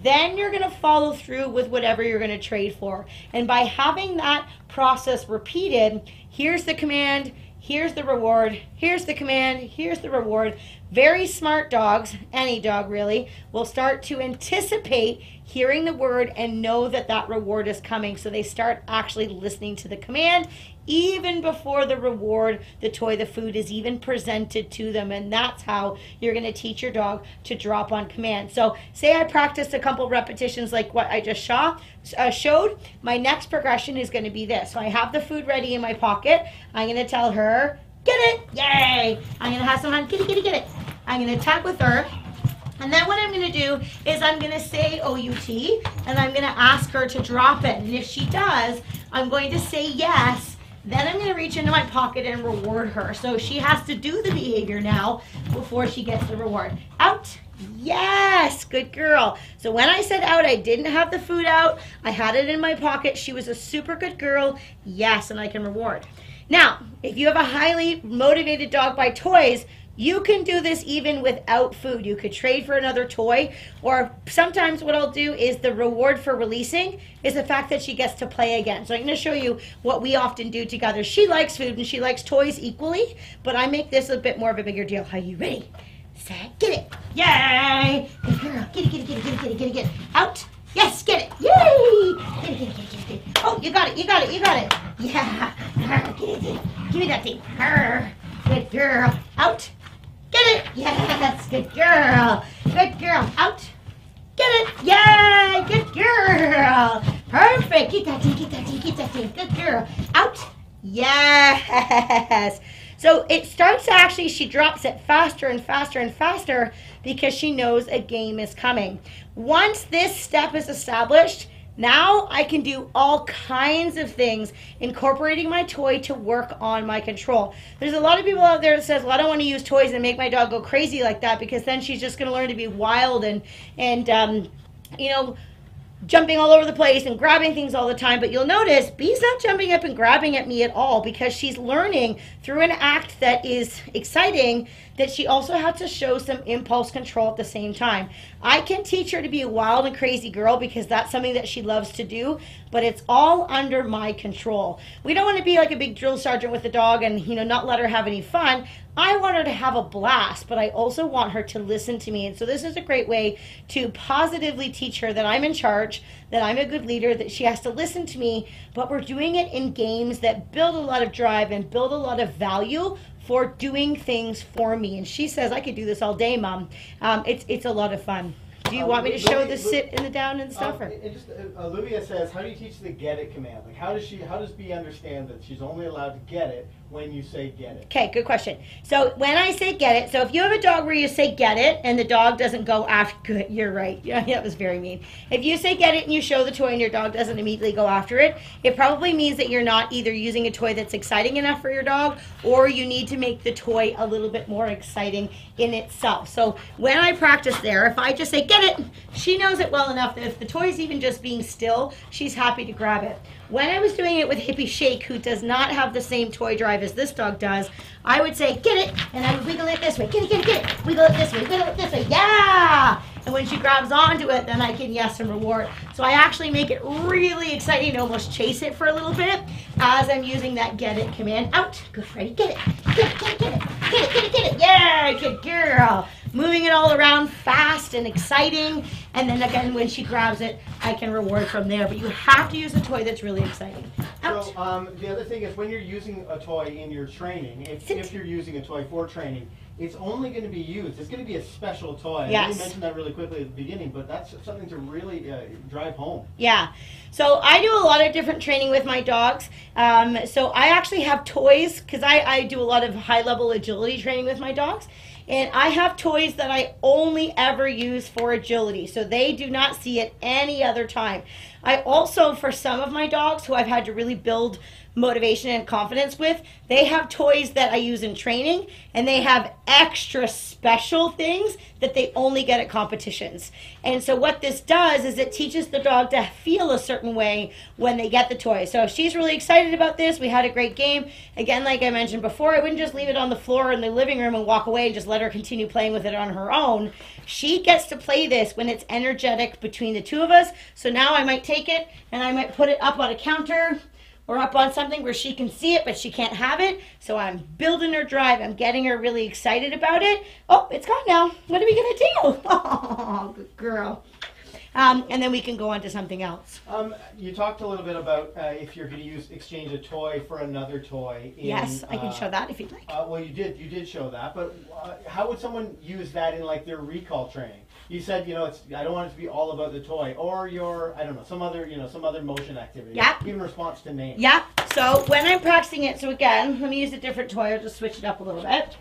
then you're going to follow through with whatever you're going to trade for. And by having that process repeated, here's the command, here's the reward, here's the command, here's the reward. Very smart dogs, any dog really, will start to anticipate hearing the word and know that that reward is coming. So they start actually listening to the command even before the reward, the toy, the food is even presented to them. And that's how you're going to teach your dog to drop on command. So, say I practiced a couple repetitions like what I just saw, uh, showed. My next progression is going to be this. So, I have the food ready in my pocket. I'm going to tell her, get it, yay. I'm to have some fun, kitty, kitty, get it. I'm going to tug with her. And then what I'm to do is I'm to say OUT and I'm to ask her to drop it. And if she does, I'm going to say yes then I'm to reach into my pocket and reward her. So she has to do the behavior now before she gets the reward. Out. Yes, good girl. So when I said out, I didn't have the food out. I had it in my pocket. She was a super good girl. Yes, and I can reward. Now, if you have a highly motivated dog by toys, you can do this even without food. You could trade for another toy, or sometimes what I'll do is the reward for releasing is the fact that she gets to play again. So I'm going to show you what we often do together. She likes food and she likes toys equally, but I make this a bit more of a bigger deal. Are you ready? Set, get it. Yay! Good girl. Get it, get it, get it, get it, get it, get it, get it. Out. Yes, get it. Yay! Get it, get it, get it, get it. Oh, you got it, you got it, you got it. Yeah. Get it, get it. Give me that thing. Good girl. Out. Get it! Yes, good girl. Good girl. Out. Get it! Yay! Good girl. Perfect. Get that thing, get that thing, get that thing. Good girl. Out. Yes. So it starts actually, she drops it faster and faster and faster because she knows a game is coming. Once this step is established, now I can do all kinds of things, incorporating my toy to work on my control. There's a lot of people out there that says, "Well, I don't want to use toys and make my dog go crazy like that because then she's just going to learn to be wild and and um, you know." Jumping all over the place and grabbing things all the time. But you'll notice Bee's not jumping up and grabbing at me at all because she's learning through an act that is exciting that she also had to show some impulse control at the same time. I can teach her to be a wild and crazy girl because that's something that she loves to do, but it's all under my control. We don't want to be like a big drill sergeant with the dog and, you know, not let her have any fun. I want her to have a blast, but I also want her to listen to me. And so this is a great way to positively teach her that I'm in charge, that I'm a good leader, that she has to listen to me, but we're doing it in games that build a lot of drive and build a lot of value for doing things for me. And she says, I could do this all day, Mom. Um, it's, it's a lot of fun. Do you want me to show the sit and the down and stuff? Um, or? it just, uh, Olivia says, how do you teach the get it command? Like, how does she, how does B understand that she's only allowed to get it when you say get it? Okay, good question. So when I say get it, so if you have a dog where you say get it and the dog doesn't go after, good, (laughs) you're right. (laughs) Yeah, that was very mean. If you say get it and you show the toy and your dog doesn't immediately go after it, it probably means that you're not either using a toy that's exciting enough for your dog or you need to make the toy a little bit more exciting in itself. So when I practice there, if I just say get it, she knows it well enough that if the toy's even just being still, she's happy to grab it. When I was doing it with Hippie Shake, who does not have the same toy drive as this dog does, I would say, get it, and I would wiggle it this way, get it, get it, get it, wiggle it this way, wiggle it this way, yeah! And when she grabs onto it, then I can yes and reward. So I actually make it really exciting to almost chase it for a little bit as I'm using that get it command. Out, good Freddy, get it, get it, get it, get it, get it, get it, get it, yeah, good girl. Moving it all around fast and exciting. And then again, when she grabs it, I can reward from there. But you have to use a toy that's really exciting. Out. So um, the other thing is when you're using a toy in your training, if, if you're using a toy for training, it's only going to be used. It's going to be a special toy. I Yes. you mentioned that really quickly at the beginning, but that's something to really uh, drive home. Yeah. So I do a lot of different training with my dogs. Um, so I actually have toys because I, I do a lot of high level agility training with my dogs. And I have toys that I only ever use for agility. So they do not see it any other time. I also, for some of my dogs who I've had to really build motivation and confidence with, they have toys that I use in training and they have extra special things that they only get at competitions. And so what this does is it teaches the dog to feel a certain way when they get the toy. So if she's really excited about this, we had a great game. Again, like I mentioned before, I wouldn't just leave it on the floor in the living room and walk away and just let her continue playing with it on her own. She gets to play this when it's energetic between the two of us. So now I might take it and I might put it up on a counter or up on something where she can see it but she can't have it. So I'm building her drive. I'm getting her really excited about it. Oh, it's gone now. What are we gonna do? (laughs) Oh, good girl. Um, and then we can go on to something else. Um, you talked a little bit about uh, if you're going to use exchange a toy for another toy. In, yes, I can uh, show that if you'd like. Uh, well, you did. You did show that, but uh, how would someone use that in like their recall training? You said, you know, it's. I don't want it to be all about the toy, or your, I don't know, some other, you know, some other motion activity. Yeah. Even response to name. Yeah. So when I'm practicing it, so again, let me use a different toy. I'll just switch it up a little bit.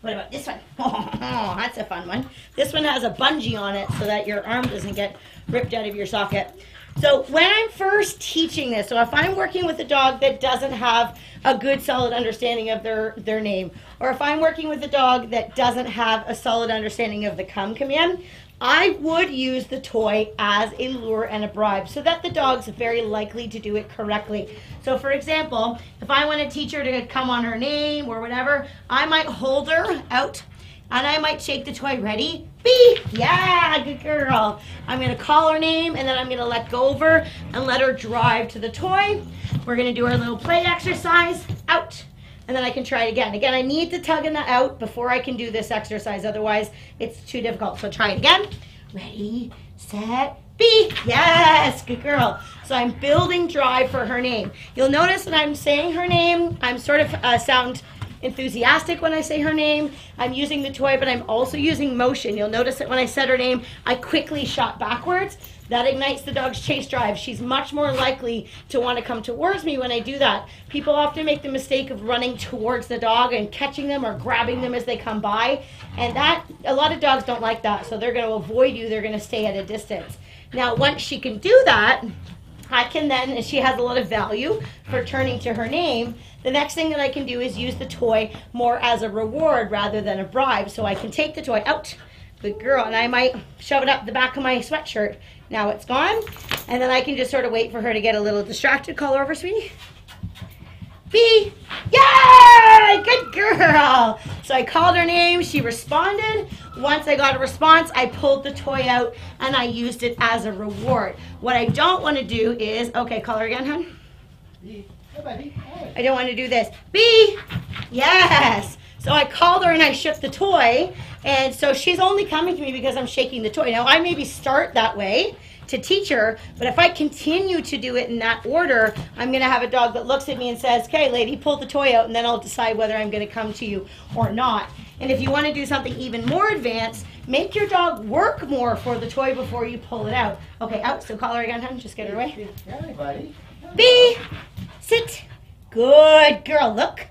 What about this one? (laughs) Oh, that's a fun one. This one has a bungee on it so that your arm doesn't get ripped out of your socket. So when I'm first teaching this, so if I'm working with a dog that doesn't have a good solid understanding of their their name, or if I'm working with a dog that doesn't have a solid understanding of the come command, I would use the toy as a lure and a bribe so that the dog's very likely to do it correctly. So, for example, if I want to teach her to come on her name or whatever, I might hold her out and I might shake the toy. Ready? B. Yeah, good girl. I'm to call her name and then I'm to let go of her and let her drive to the toy. We're to do our little play exercise. Out and then I can try it again. Again, I need to tug it out before I can do this exercise, otherwise it's too difficult. So try it again. Ready, set, B. Yes, good girl. So I'm building drive for her name. You'll notice that I'm saying her name. I'm sort of uh, sound enthusiastic when I say her name. I'm using the toy, but I'm also using motion. You'll notice that when I said her name, I quickly shot backwards. That ignites the dog's chase drive. She's much more likely to want to come towards me when I do that. People often make the mistake of running towards the dog and catching them or grabbing them as they come by. And that, a lot of dogs don't like that. So they're going to avoid you. They're going to stay at a distance. Now, once she can do that, I can then, and she has a lot of value for turning to her name. The next thing that I can do is use the toy more as a reward rather than a bribe. So I can take the toy out, good girl, and I might shove it up the back of my sweatshirt. Now it's gone, and then I can just sort of wait for her to get a little distracted. Call her over, sweetie. B. Yay! Good girl. So I called her name. She responded. Once I got a response, I pulled the toy out and I used it as a reward. What I don't want to do is, okay, call her again, hon. Hey, buddy. Hey. I don't want to do this. B. Yes. So I called her and I shook the toy. And so she's only coming to me because I'm shaking the toy. Now I maybe start that way to teach her. But if I continue to do it in that order, I'm going to have a dog that looks at me and says, "Okay, lady, pull the toy out," and then I'll decide whether I'm going to come to you or not. And if you want to do something even more advanced, make your dog work more for the toy before you pull it out. Okay, out. So call her again, hun. Just get her away. Buddy. B, sit. Good girl. Look.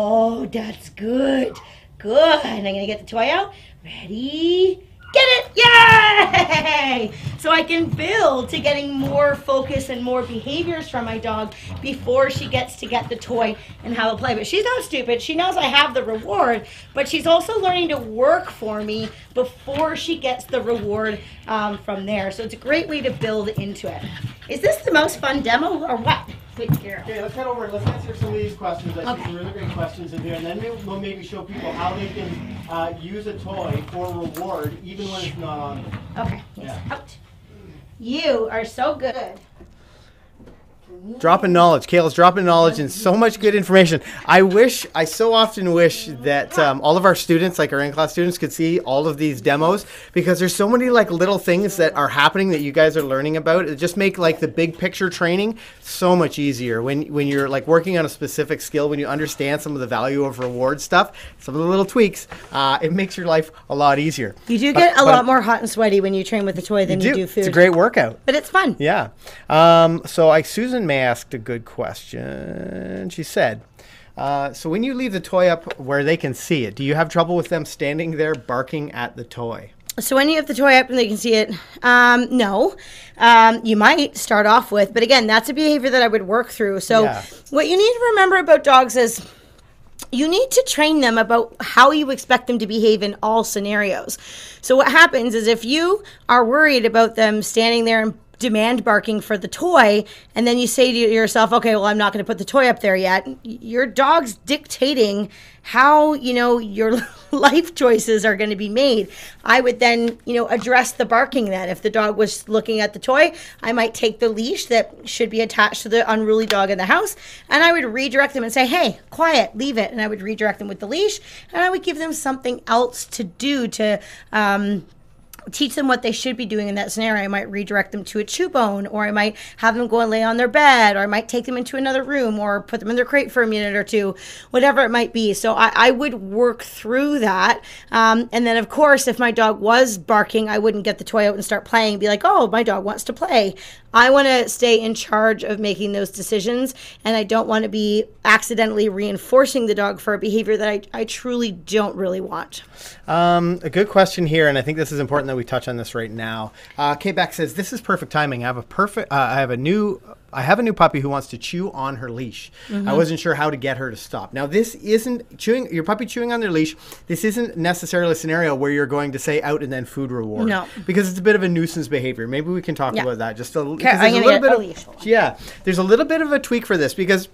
Oh, that's good. Good. I'm gonna get the toy out. Ready? Get it! Yay! (laughs) So I can build to getting more focus and more behaviors from my dog before she gets to get the toy and have a play. But she's not stupid. She knows I have the reward, but she's also learning to work for me before she gets the reward um, from there. So it's a great way to build into it. Is this the most fun demo or what? Okay, let's head over and let's answer some of these questions. I see some really great questions in here, and then maybe, we'll maybe show people how they can uh, use a toy for reward, even when it's not on them. Okay. Yeah. Out. You are so good. Dropping knowledge. Kayla's dropping knowledge and so much good information. I wish, I so often wish that um, all of our students, like our in-class students, could see all of these demos because there's so many like little things that are happening that you guys are learning about. It just make like the big picture training so much easier when when you're like working on a specific skill. When you understand some of the value of reward stuff, some of the little tweaks, uh, it makes your life a lot easier. You do But- get a but lot more hot and sweaty when you train with a toy than you, do food. It's a great workout. but it's fun. Yeah. Um, so I Susan May asked a good question. She said, uh, "So when you leave the toy up where they can see it, do you have trouble with them standing there barking at the toy?" So when you have the toy up and they can see it, um, no, um, you might start off with, but again, that's a behavior that I would work through. So Yeah. what you need to remember about dogs is you need to train them about how you expect them to behave in all scenarios. So what happens is if you are worried about them standing there and demand barking for the toy and then you say to yourself okay well i'm not going to put the toy up there yet. Your dog's dictating how you know your (laughs) life choices are going to be made. I would then you know address the barking then. If the dog was looking at the toy i might take the leash that should be attached to the unruly dog in the house and i would redirect them and say hey quiet leave it. And i would redirect them with the leash and i would give them something else to do to um, teach them what they should be doing in that scenario. I might redirect them to a chew bone, or I might have them go and lay on their bed, or I might take them into another room, or put them in their crate for a minute or two, whatever it might be. So I, I would work through that. Um, and then, of course, if my dog was barking, I wouldn't get the toy out and start playing be like, oh, my dog wants to play. I want to stay in charge of making those decisions, and I don't want to be accidentally reinforcing the dog for a behavior that I, I truly don't really want. Um, a good question here, and I think this is important that we touch on this right now. Uh, Kate Beck says this is perfect timing. I have a perfect. Uh, I have a new. I have a new puppy who wants to chew on her leash. I wasn't sure how to get her to stop. Now, this isn't chewing. Your puppy chewing on their leash. This isn't necessarily a scenario where you're going to say out and then food reward. No. because it's a bit of a nuisance behavior. Maybe we can talk Yeah. about that just a, there's a little bit a of leash. yeah. There's a little bit of a tweak for this because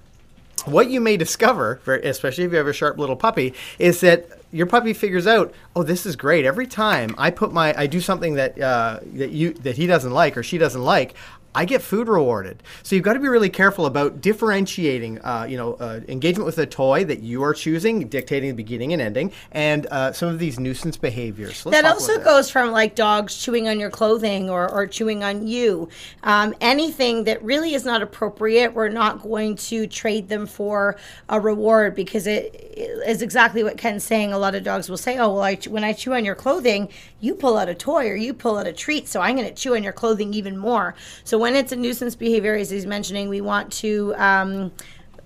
what you may discover, especially if you have a sharp little puppy, is that your puppy figures out, oh, this is great. Every time I put my, I do something that uh, that you that he doesn't like or she doesn't like. I get food rewarded. So you've got to be really careful about differentiating, uh, you know, uh, engagement with a toy that you are choosing, dictating the beginning and ending, and uh, some of these nuisance behaviors. So that also goes from like dogs chewing on your clothing or, or chewing on you. Um, anything that really is not appropriate, we're not going to trade them for a reward because it is exactly what Ken's saying. A lot of dogs will say, "Oh, well, I, when I chew on your clothing, you pull out a toy or you pull out a treat, so I'm going to chew on your clothing even more." So when it's a nuisance behavior, as he's mentioning, we want to um,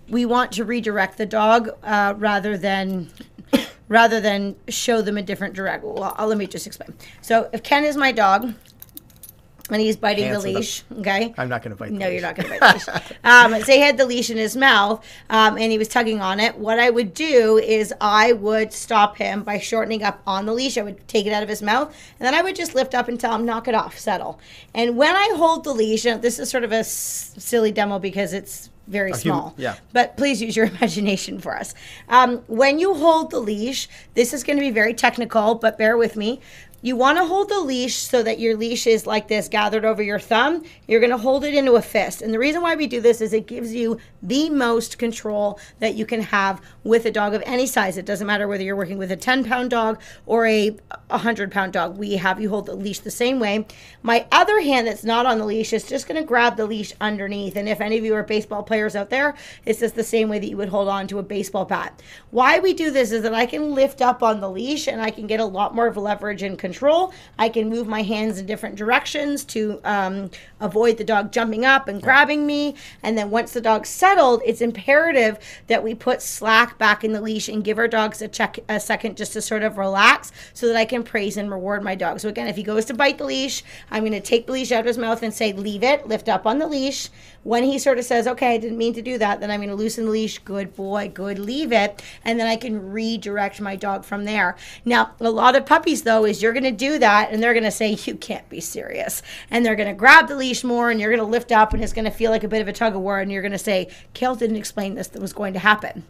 we want to redirect the dog uh, rather than (coughs) rather than show them a different direct. Well, let me just explain. So if Ken is my dog and he's biting the in the- leash, okay? I'm not going to bite. the No, you're not going to bite the leash. (laughs) Um, say he had the leash in his mouth um, and he was tugging on it. What I would do is I would stop him by shortening up on the leash. I would take it out of his mouth and then I would just lift up and tell him, knock it off, settle. And when I hold the leash, and this is sort of a s- silly demo because it's very human- small. yeah. But please use your (laughs) imagination for us. Um, when you hold the leash, this is going to be very technical, but bear with me. You want to hold the leash so that your leash is like this gathered over your thumb. You're going to hold it into a fist. And the reason why we do this is it gives you the most control that you can have with a dog of any size. It doesn't matter whether you're working with a 10 pound dog or a 100 pound dog. We have you hold the leash the same way. My other hand that's not on the leash is just going to grab the leash underneath. And if any of you are baseball players out there, it's just the same way that you would hold on to a baseball bat. Why we do this is that I can lift up on the leash and I can get a lot more leverage and control. I can move my hands in different directions to um, avoid the dog jumping up and grabbing me. And then once the dog's settled, it's imperative that we put slack back in the leash and give our dogs a check a second just to sort of relax so that I can praise and reward my dog. So again, if he goes to bite the leash, I'm going to take the leash out of his mouth and say, leave it, lift up on the leash. When he sort of says, okay, I didn't mean to do that, then I'm going to loosen the leash. Good boy, good, leave it. And then I can redirect my dog from there. Now, a lot of puppies, though, is you're going to do that and they're going to say, you can't be serious. And they're going to grab the leash more and you're going to lift up and it's going to feel like a bit of a tug of war. And you're going to say, Kayl didn't explain this that was going to happen.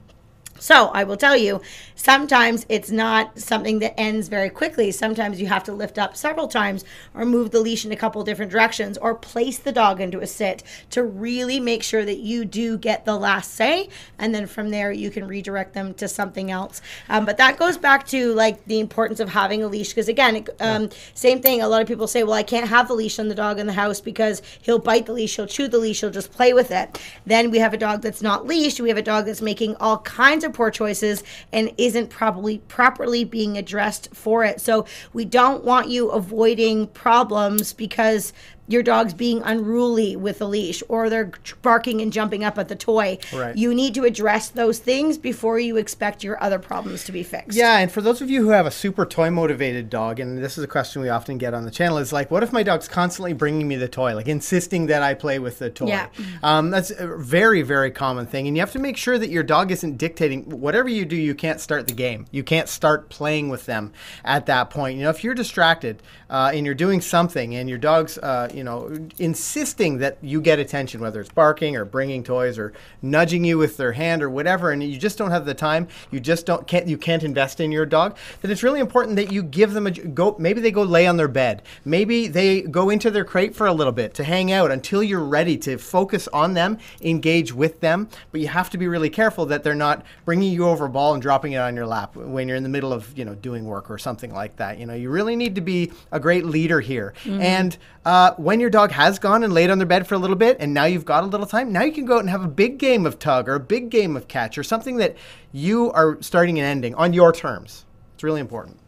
So I will tell you, sometimes it's not something that ends very quickly. Sometimes you have to lift up several times or move the leash in a couple different directions or place the dog into a sit to really make sure that you do get the last say. And then from there, you can redirect them to something else. Um, but that goes back to like the importance of having a leash. Because again, it, um, same thing. A lot of people say, well, I can't have the leash on the dog in the house because he'll bite the leash, he'll chew the leash, he'll just play with it. Then we have a dog that's not leashed. We have a dog that's making all kinds of poor choices and isn't probably properly being addressed for it. So we don't want you avoiding problems because your dog's being unruly with a leash or they're barking and jumping up at the toy. Right. You need to address those things before you expect your other problems to be fixed. Yeah, and for those of you who have a super toy motivated dog, and this is a question we often get on the channel, is like, what if my dog's constantly bringing me the toy, like insisting that I play with the toy? Yeah. Um, that's a very, very common thing. And you have to make sure that your dog isn't dictating whatever you do, you can't start the game. You can't start playing with them at that point. You know, if you're distracted uh, and you're doing something and your dog's, uh, you know, insisting that you get attention, whether it's barking or bringing toys or nudging you with their hand or whatever, and you just don't have the time, you just don't can't you can't invest in your dog, then it's really important that you give them a go. Maybe they go lay on their bed. Maybe they go into their crate for a little bit to hang out until you're ready to focus on them, engage with them. But you have to be really careful that they're not bringing you over a ball and dropping it on your lap when you're in the middle of you know doing work or something like that. You know, you really need to be a great leader here. And uh, when your dog has gone and laid on their bed for a little bit, and now you've got a little time, now you can go out and have a big game of tug or a big game of catch or something that you are starting and ending on your terms. It's really important.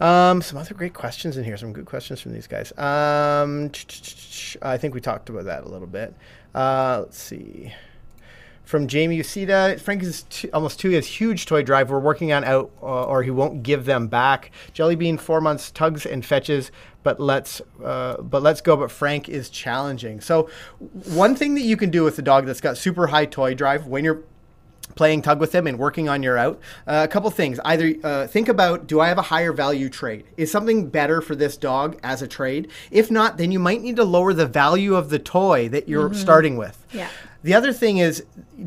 Um, some other great questions in here. Some good questions from these guys. Um, I think we talked about that a little bit. Uh, let's see. From Jamie Uchida, Frank is two, almost two. He has huge toy drive. We're working on out, uh, or he won't give them back. Jellybean, four months, tugs and fetches, but let's, uh, but let's go. But Frank is challenging. So, one thing that you can do with a dog that's got super high toy drive when you're playing tug with him and working on your out. Uh, a couple things. Either uh, think about do I have a higher value trade? Is something better for this dog as a trade? If not, then you might need to lower the value of the toy that you're starting with. Yeah. The other thing is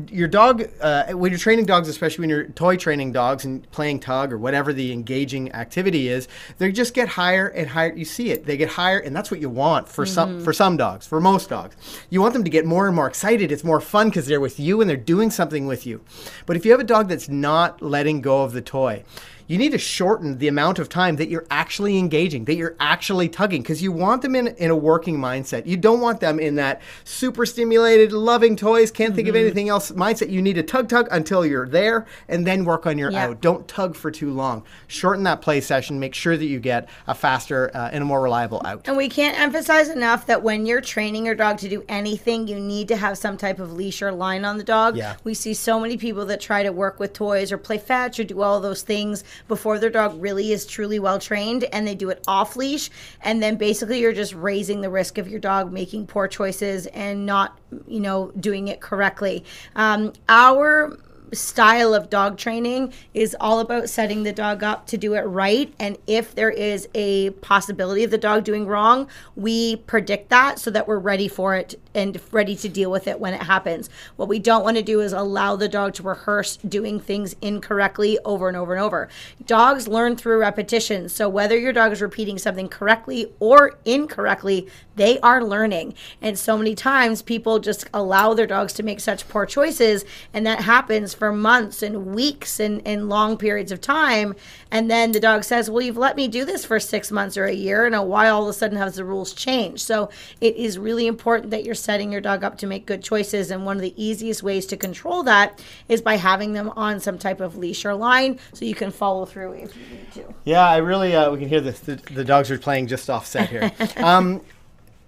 your dog, uh, when you're training dogs, especially when you're toy training dogs and playing tug or whatever the engaging activity is, they just get higher and higher. You see it; they get higher, and that's what you want for some for some dogs. For most dogs, you want them to get more and more excited. It's more fun because they're with you and they're doing something with you. But if you have a dog that's not letting go of the toy, you need to shorten the amount of time that you're actually engaging, that you're actually tugging, because you want them in, in a working mindset. You don't want them in that super stimulated, loving toys, can't think of anything else mindset. You need to tug, tug until you're there and then work on your Yeah. out. Don't tug for too long. Shorten that play session. Make sure that you get a faster uh, and a more reliable out. And we can't emphasize enough that when you're training your dog to do anything, you need to have some type of leash or line on the dog. Yeah. We see so many people that try to work with toys or play fetch or do all those things before their dog really is truly well trained and they do it off leash. And then basically you're just raising the risk of your dog making poor choices and not, you know, doing it correctly. Um, our style of dog training is all about setting the dog up to do it right. And if there is a possibility of the dog doing wrong, we predict that so that we're ready for it and ready to deal with it when it happens. What we don't want to do is allow the dog to rehearse doing things incorrectly over and over and over. Dogs learn through repetition. So whether your dog is repeating something correctly or incorrectly, they are learning. And so many times people just allow their dogs to make such poor choices, and that happens for months and weeks and, and long periods of time. And then the dog says, Well, you've let me do this for six months or a year, and why all of a sudden has the rules changed? So it is really important that you're setting your dog up to make good choices. And one of the easiest ways to control that is by having them on some type of leash or line so you can follow through if you need to. Yeah, I really, uh, we can hear the, the, the dogs are playing just offset here. (laughs) um,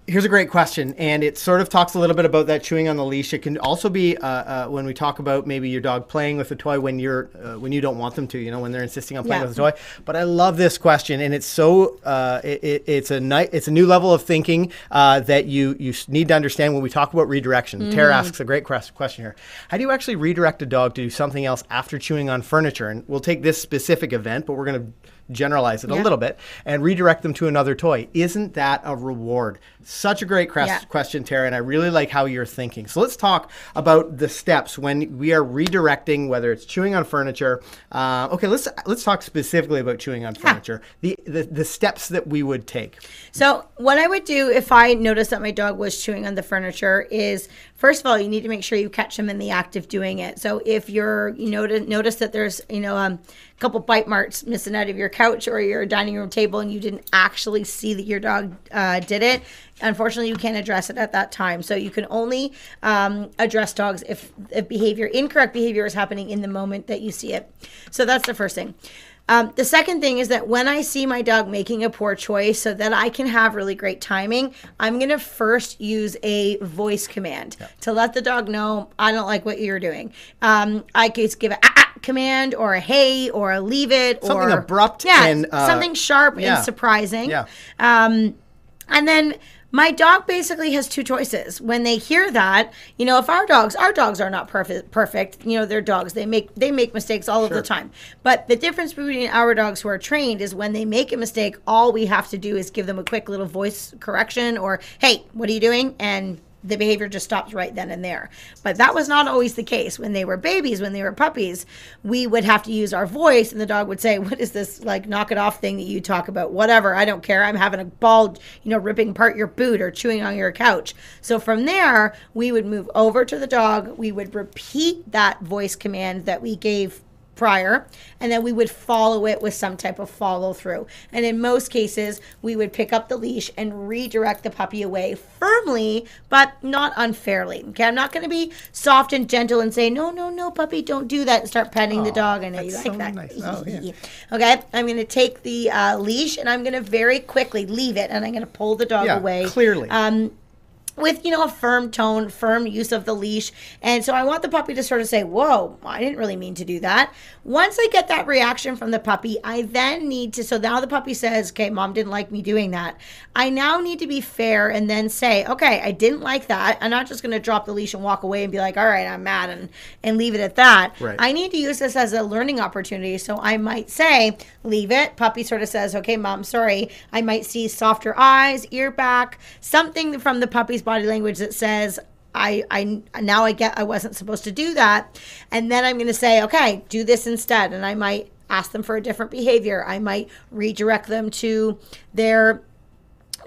Here's a great question, and it sort of talks a little bit about that chewing on the leash. It can also be uh, uh, when we talk about maybe your dog playing with a toy when you're uh, when you don't want them to, you know, when they're insisting on playing Yeah. with a toy. But I love this question, and it's so uh, it, it- it's a ni- it's a new level of thinking uh, that you you need to understand when we talk about redirection. Tara asks a great question here: How do you actually redirect a dog to do something else after chewing on furniture? And we'll take this specific event, but we're going to generalize it a little bit and redirect them to another toy. Isn't that a reward? Such a great Yeah. question, Tara, and I really like how you're thinking. So let's talk about the steps when we are redirecting, whether it's chewing on furniture. Uh, okay, let's let's talk specifically about chewing on furniture. The, the the steps that we would take. So, what I would do if I noticed that my dog was chewing on the furniture is first of all, you need to make sure you catch them in the act of doing it. So, if you're, you know, notice that there's, you know, um, a couple bite marks missing out of your couch or your dining room table and you didn't actually see that your dog uh, did it, unfortunately, you can't address it at that time. So, you can only um, address dogs if, if behavior, incorrect behavior is happening in the moment that you see it. So, that's the first thing. Um, the second thing is that when I see my dog making a poor choice, so that I can have really great timing, I'm going to first use a voice command to let the dog know I don't like what you're doing. Um, I could give a ah, ah command or a hey or a leave it Something or something abrupt yeah, and, uh, something sharp yeah. and surprising. Yeah. Um, and then my dog basically has two choices. When they hear that, you know, if our dogs, our dogs are not perfect, perfect. You know, they're dogs. They make they make mistakes all of the time. But the difference between our dogs who are trained is when they make a mistake, all we have to do is give them a quick little voice correction or, "Hey, what are you doing?" and the behavior just stops right then and there. But that was not always the case. When they were babies, when they were puppies, we would have to use our voice, and the dog would say, What is this, like, knock it off thing that you talk about? Whatever, I don't care. I'm having a ball, you know, ripping apart your boot or chewing on your couch. So from there, we would move over to the dog. We would repeat that voice command that we gave prior and then we would follow it with some type of follow through and in most cases we would pick up the leash and redirect the puppy away firmly but not unfairly okay i'm not going to be soft and gentle and say no no no puppy don't do that and start petting the dog i know you like so that nice. Oh, yeah. (laughs) okay i'm going to take the uh, leash and i'm going to very quickly leave it and i'm going to pull the dog Yeah, away clearly. um, with you know a firm tone firm use of the leash. And so i want the puppy to sort of say whoa i didn't really mean to do that. Once i get that reaction from the puppy i then need to so now the puppy says okay mom didn't like me doing that. I now need to be fair and then say okay i didn't like that. I'm not just going to drop the leash and walk away and be like all right i'm mad and and leave it at that. Right. i need to use this as a learning opportunity. So i might say leave it. Puppy sort of says okay mom sorry. I might see softer eyes ear back something from the puppy's body language that says I, I now I get I wasn't supposed to do that. And then I'm going to say okay do this instead. And I might ask them for a different behavior. I might redirect them to their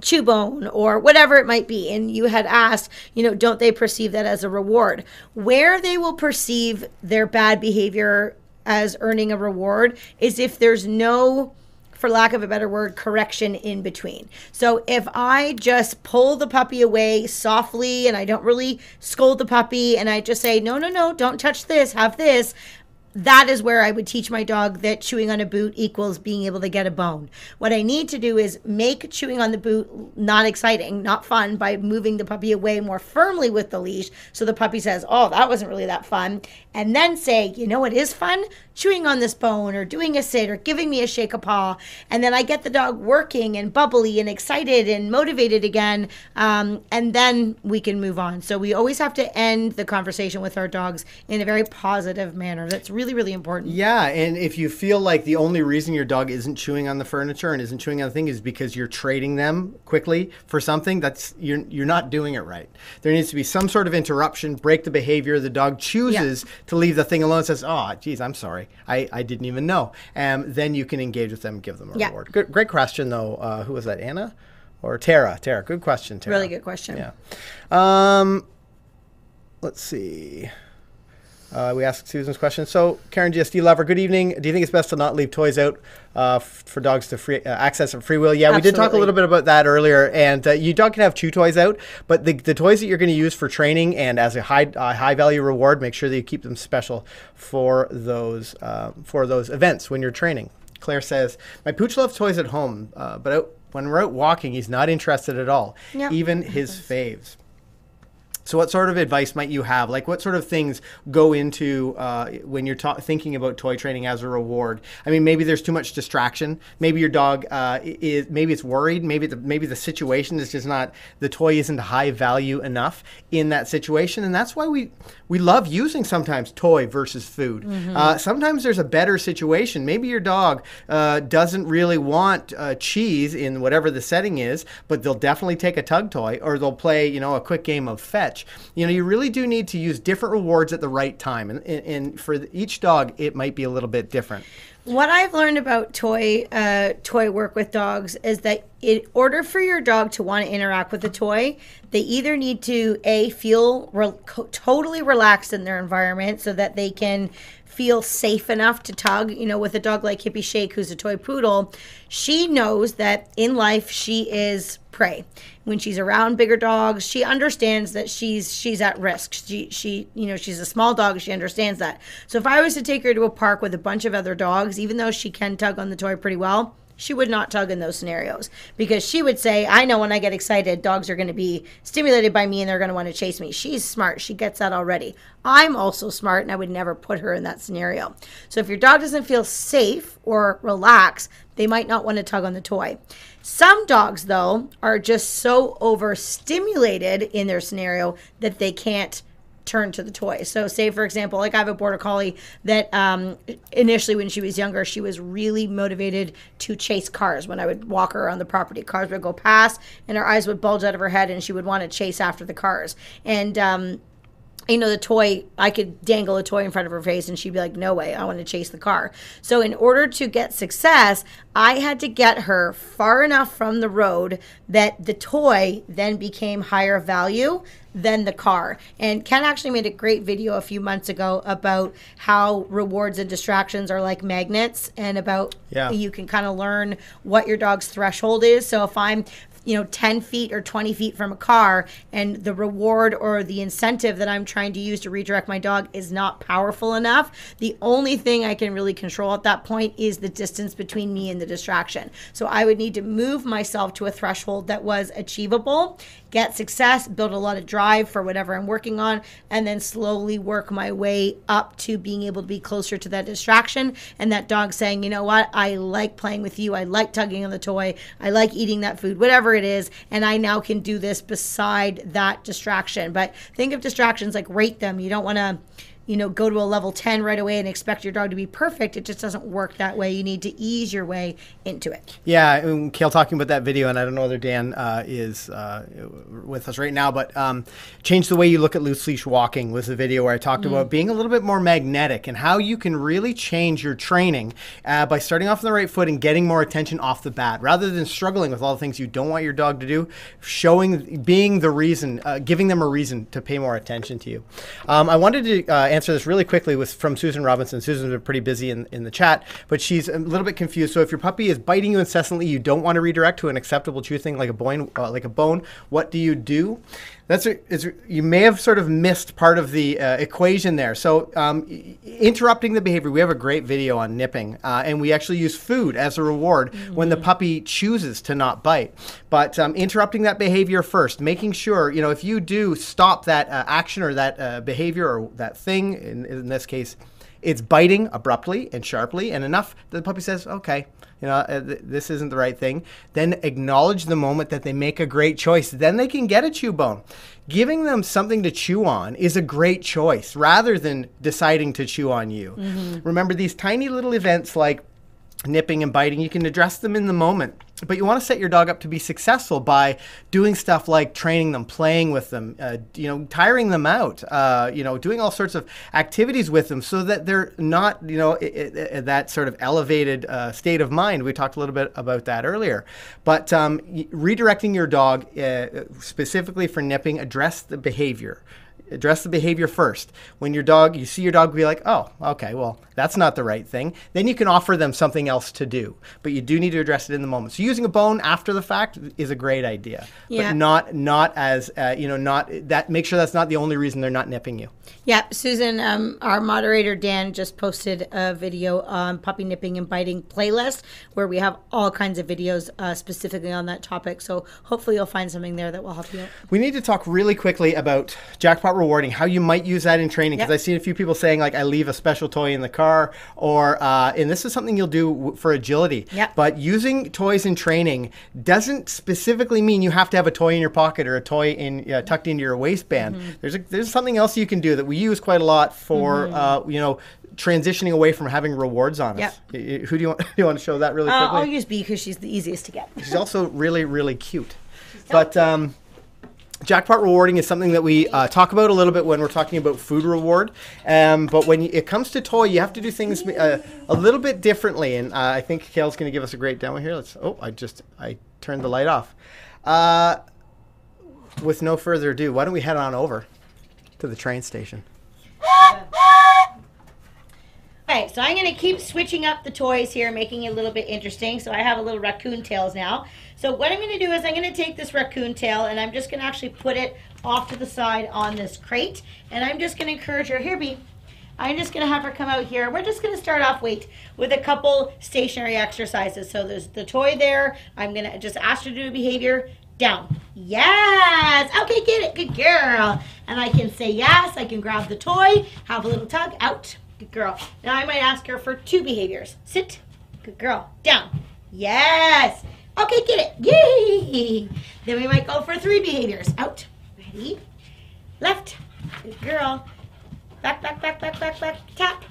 chew bone or whatever it might be. And you had asked you know don't they perceive that as a reward? Where they will perceive their bad behavior as earning a reward is if there's no for lack of a better word correction in between so if i just pull the puppy away softly and i don't really scold the puppy and i just say no no no don't touch this have this that is where I would teach my dog that chewing on a boot equals being able to get a bone. What I need to do is make chewing on the boot not exciting, not fun by moving the puppy away more firmly with the leash. So the puppy says, Oh, that wasn't really that fun. And then say, You know what is fun? Chewing on this bone or doing a sit or giving me a shake a paw. And then I get the dog working and bubbly and excited and motivated again. Um, and then we can move on. So we always have to end the conversation with our dogs in a very positive manner. That's really, really important. Yeah, and if you feel like the only reason your dog isn't chewing on the furniture and isn't chewing on the thing is because you're trading them quickly for something, that's you're you're not doing it right. There needs to be some sort of interruption, break the behavior. The dog chooses yeah. to leave the thing alone. Says, "Oh, geez, I'm sorry, I, I didn't even know." And then you can engage with them, give them a yeah. reward. Good, great question though. Uh, who was that? Anna or Tara? Tara, good question. Tara. Really good question. Yeah. Um, let's see. Uh, we asked Susan's question. So, Karen GSD lover, good evening. Do you think it's best to not leave toys out uh, f- for dogs to free uh, access and free will? Yeah, Absolutely. we did talk a little bit about that earlier. And uh, you dog can have chew toys out, but the, the toys that you're going to use for training and as a high high value reward, make sure that you keep them special for those uh, for those events when you're training. Claire says, "My pooch loves toys at home, uh, but out, when we're out walking, he's not interested at all. Yep. Even his faves." So, what sort of advice might you have? Like, what sort of things go into uh, when you're ta- thinking about toy training as a reward? I mean, maybe there's too much distraction. Maybe your dog uh, is maybe it's worried. Maybe the maybe the situation is just not the toy isn't high value enough in that situation, and that's why we we love using sometimes toy versus food. Mm-hmm. Uh, sometimes there's a better situation. Maybe your dog uh, doesn't really want uh, cheese in whatever the setting is, but they'll definitely take a tug toy or they'll play you know a quick game of fetch you know, you really do need to use different rewards at the right time. And, and for each dog, it might be a little bit different. What I've learned about toy uh, toy work with dogs is that in order for your dog to want to interact with the toy, they either need to a feel re- totally relaxed in their environment so that they can feel safe enough to tug. You know, with a dog like Hippie Shake, who's a toy poodle, she knows that in life she is prey. When she's around bigger dogs, she understands that she's she's at risk. She she you know she's a small dog. She understands that. So if I was to take her to a park with a bunch of other dogs, even though she can tug on the toy pretty well, she would not tug in those scenarios because she would say, I know when I get excited, dogs are going to be stimulated by me and they're going to want to chase me. She's smart. She gets that already. I'm also smart and I would never put her in that scenario. So if your dog doesn't feel safe or relaxed, they might not want to tug on the toy. Some dogs, though, are just so overstimulated in their scenario that they can't turn to the toy. So, say for example, like I have a border collie that um, initially, when she was younger, she was really motivated to chase cars. When I would walk her on the property, cars would go past, and her eyes would bulge out of her head, and she would want to chase after the cars. And um, you know, the toy, I could dangle a toy in front of her face and she'd be like, no way, I want to chase the car. So, in order to get success, I had to get her far enough from the road that the toy then became higher value than the car. And Ken actually made a great video a few months ago about how rewards and distractions are like magnets and about yeah. you can kind of learn what your dog's threshold is. So if I'm you know 10 feet or 20 feet from a car and the reward or the incentive that i'm trying to use to redirect my dog is not powerful enough the only thing i can really control at that point is the distance between me and the distraction so i would need to move myself to a threshold that was achievable get success build a lot of drive for whatever i'm working on and then slowly work my way up to being able to be closer to that distraction. And that dog saying you know what? I like playing with you. I like tugging on the toy. I like eating that food whatever it is, and I now can do this beside that distraction. But think of distractions like rate them. You don't want to you know, go to a level 10 right away and expect your dog to be perfect. It just doesn't work that way. You need to ease your way into it. Yeah, and Kayl talking about that video, and I don't know whether Dan uh, is uh, with us right now, but um, Change the Way You Look at Loose Leash Walking was a video where I talked mm. about being a little bit more magnetic and how you can really change your training uh, by starting off on the right foot and getting more attention off the bat rather than struggling with all the things you don't want your dog to do, showing, being the reason, uh, giving them a reason to pay more attention to you. Um, I wanted to uh, answer this really quickly with from Susan Robinson. Susan's been pretty busy in, in the chat, but she's a little bit confused. So if your puppy is biting you incessantly, you don't want to redirect to an acceptable chew thing like a bone, uh, like a bone. What do you do? That's is, you may have sort of missed part of the uh, equation there. So um, interrupting the behavior. We have a great video on nipping, uh, and we actually use food as a reward mm-hmm. when the puppy chooses to not bite. But um, interrupting that behavior first, making sure you know if you do stop that uh, action or that uh, behavior or that thing. In, in this case, it's biting abruptly and sharply, and enough that the puppy says, "Okay, you know, uh, this isn't the right thing, then acknowledge the moment that they make a great choice. Then they can get a chew bone. Giving them something to chew on is a great choice rather than deciding to chew on you. Mm-hmm. Remember these tiny little events like nipping and biting, you can address them in the moment but you want to set your dog up to be successful by doing stuff like training them, playing with them, uh, you know, tiring them out, uh, you know, doing all sorts of activities with them, so that they're not, you know, it, it, that sort of elevated uh, state of mind. We talked a little bit about that earlier, but um, redirecting your dog uh, specifically for nipping, address the behavior address the behavior first. When your dog, you see your dog be like, oh, okay, well, that's not the right thing. Then you can offer them something else to do. But you do need to address it in the moment. So using a bone after the fact is a great idea, yeah. but not not as uh, you know, not that. Make sure that's not the only reason they're not nipping you. Yeah, Susan, um, our moderator Dan just posted a video on puppy nipping and biting playlist where we have all kinds of videos uh, specifically on that topic. So hopefully you'll find something there that will help you. We need to talk really quickly about jackpot rewarding, how you might use that in training. Because yep. I see a few people saying like I leave a special toy in the car, or uh, and this is something you'll do w- for agility. Yep. But using toys in training doesn't specifically mean you have to have a toy in your pocket or a toy in uh, tucked into your waistband. Mm-hmm. There's a, there's something else you can do that we use quite a lot for mm-hmm. uh, you know transitioning away from having rewards on us. Yep. Who do you want? (laughs) Do you want to show that really uh, quickly? I'll use B because she's the easiest to get. she's also really really cute. But um, Jackpot rewarding is something that we uh, talk about a little bit when we're talking about food reward. Um, but when it comes to toy, you have to do things uh, a little bit differently. And uh, I think Kayl's going to give us a great demo here. Let's. Oh, I just I turned the light off. Uh, with no further ado, why don't we head on over to the train station? (laughs) Okay, so I'm going to keep switching up the toys here, making it a little bit interesting. So I have a little raccoon tails now. So what I'm going to do is I'm going to take this raccoon tail and I'm just going to actually put it off to the side on this crate. And I'm just going to encourage her, here, be. I'm just going to have her come out here. We're just going to start off, wait, with a couple stationary exercises. So there's the toy there. I'm going to just ask her to do a behavior. Down. Yes. Okay, get it. Good girl. And I can say yes. I can grab the toy, have a little tug. Out. Good girl. Now I might ask her for two behaviors. Sit. Good girl. Down. Yes. Okay, get it. Yay! Then we might go for three behaviors. Out. Ready? Left. Good girl. Back, back, back, back, back, back. Tap.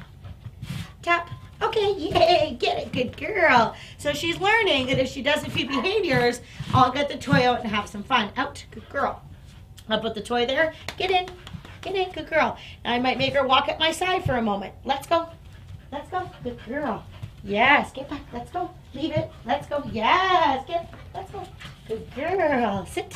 Tap. Okay, yay, get it, good girl. So she's learning that if she does a few behaviors, I'll get the toy out and have some fun. Out, good girl. I'll put the toy there. Get in, get in, good girl. I might make her walk at my side for a moment. Let's go. Let's go, good girl. Yes, get back. Let's go. Leave it. Let's go. Yes, get. Let's go. Good girl. Sit.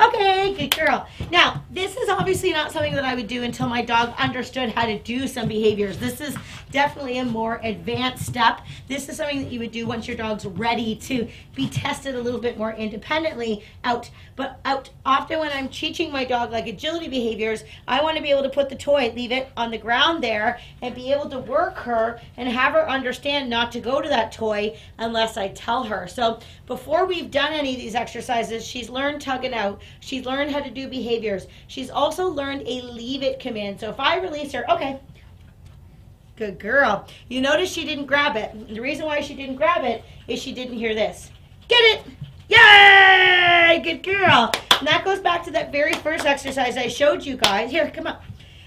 Okay, good girl. Now, this is obviously not something that I would do until my dog understood how to do some behaviors. This is definitely a more advanced step. This is something that you would do once your dog's ready to be tested a little bit more independently out. But out often when I'm teaching my dog like agility behaviors, I want to be able to put the toy, leave it on the ground there, and be able to work her and have her understand not to go to that toy unless I tell her. So before we've done any of these exercises, she's learned tugging out. She's learned how to do behaviors. She's also learned a leave it command. So if I release her, okay, good girl. You notice she didn't grab it. The reason why she didn't grab it is she didn't hear this. Get it! Yay! Good girl. And that goes back to that very first exercise I showed you guys. Here, come on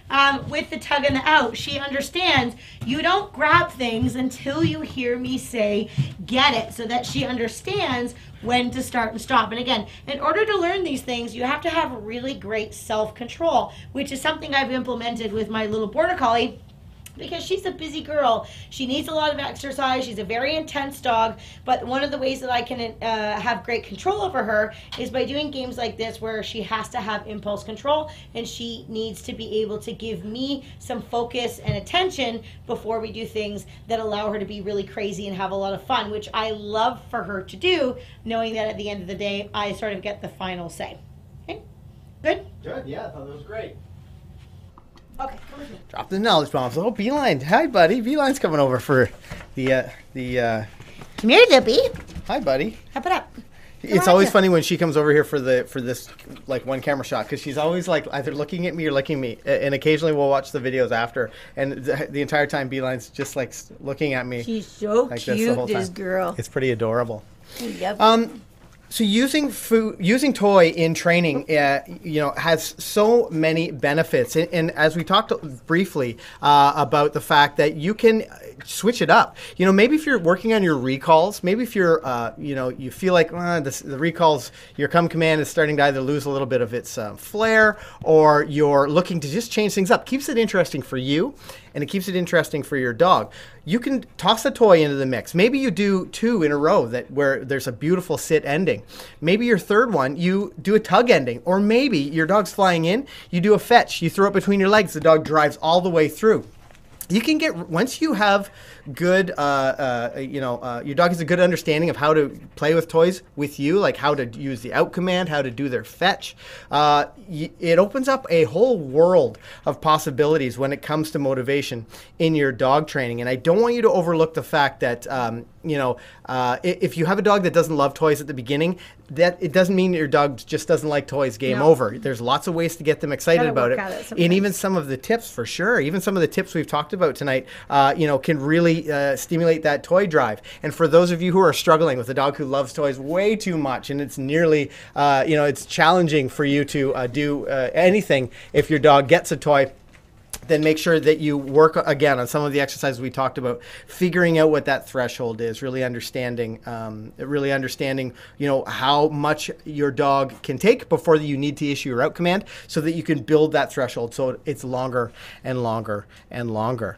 um, with the tug and the out. She understands you don't grab things until you hear me say, get it, so that she understands when to start and stop. And again, in order to learn these things, you have to have really great self control, which is something I've implemented with my little border collie because she's a busy girl. She needs a lot of exercise. She's a very intense dog. But one of the ways that I can uh, have great control over her is by doing games like this where she has to have impulse control and she needs to be able to give me some focus and attention before we do things that allow her to be really crazy and have a lot of fun, which I love for her to do, knowing that at the end of the day, I sort of get the final say. Okay? Good? Good. Yeah, I thought that was great. Okay, come with me. Drop the knowledge bombs. Oh, Beeline. Hi, buddy. Beeline's coming over for the uh, the. Uh, Come here, Lippy. hi, buddy. Hop it up. it's on, always funny when she comes over here for the for this like one camera shot because she's always like either looking at me or licking me, and occasionally we'll watch the videos after, and the, the entire time Beeline's just like looking at me. She's so Like this the cute, this time. girl. It's pretty adorable. Yep. Um, so using food, using toy in training, uh, you know, has so many benefits. And, and as we talked briefly uh, about the fact that you can uh, switch it up. You know, maybe if you're working on your recalls, maybe if you're, uh, you know, you feel like uh, this, the recalls, your come command is starting to either lose a little bit of its uh, flair, or you're looking to just change things up. Keeps it interesting for you, and it keeps it interesting for your dog. You can toss a toy into the mix. Maybe you do two in a row that where there's a beautiful sit ending. Maybe your third one you do a tug ending, or maybe your dog's flying in, you do a fetch, you throw it between your legs, the dog drives all the way through you can get once you have good uh, uh, you know uh, your dog has a good understanding of how to play with toys with you like how to use the out command how to do their fetch uh, y- it opens up a whole world of possibilities when it comes to motivation in your dog training. And i don't want you to overlook the fact that um, you know uh, if you have a dog that doesn't love toys at the beginning that it doesn't mean your dog just doesn't like toys game No. over. There's lots of ways to get them excited about it. it and even some of the tips for sure even some of the tips we've talked about tonight uh, you know can really uh, stimulate that toy drive. And for those of you who are struggling with a dog who loves toys way too much and it's nearly uh, you know it's challenging for you to uh, do uh, anything if your dog gets a toy then make sure that you work again on some of the exercises we talked about, figuring out what that threshold is, really understanding, um, really understanding, you know, how much your dog can take before you need to issue your out command, so that you can build that threshold so it's longer and longer and longer.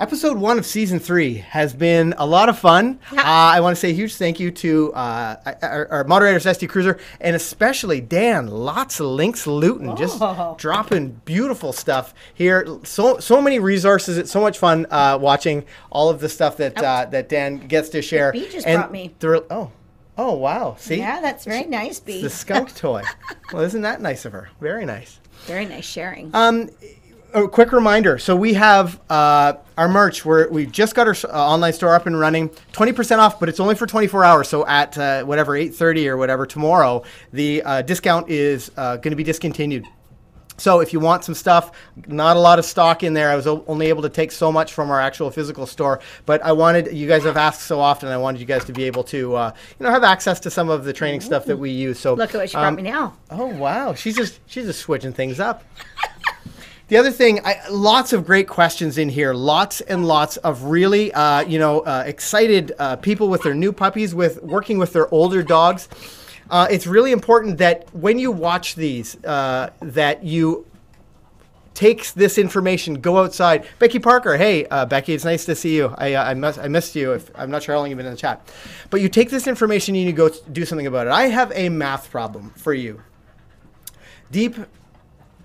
Episode one of season three has been a lot of fun. Uh, I want to say a huge thank you to uh, our, our moderator, Zesty Cruiser, and especially Dan. Lots of links, Luton, just Oh. dropping beautiful stuff here. So so many resources. It's so much fun uh, watching all of the stuff that uh, that Dan gets to share. Bee just And brought me. the- oh, oh wow! See, yeah, that's very nice, B. the skunk toy. (laughs) Well, isn't that nice of her? Very nice. Very nice sharing. Um, a quick reminder. So we have uh, our merch. We're, we just got our uh, online store up and running. 20% off, but it's only for 24 hours. So at uh, whatever 8:30 or whatever tomorrow, the uh, discount is uh, going to be discontinued. So if you want some stuff, not a lot of stock in there. I was only able to take so much from our actual physical store, but I wanted you guys have asked so often. I wanted you guys to be able to, uh, you know, have access to some of the training stuff that we use. So Look at what she brought um, me now. Oh wow, she's just she's just switching things up. (laughs) The other thing, I, lots of great questions in here. Lots and lots of really, uh, you know, uh, excited uh, people with their new puppies, with working with their older dogs. Uh, it's really important that when you watch these, uh, that you takes this information, go outside. Becky Parker, hey, uh, Becky, it's nice to see you. I, uh, I, I missed you. If, I'm not sure how long you've been in the chat. But you take this information and you go do something about it. I have a math problem for you. Deep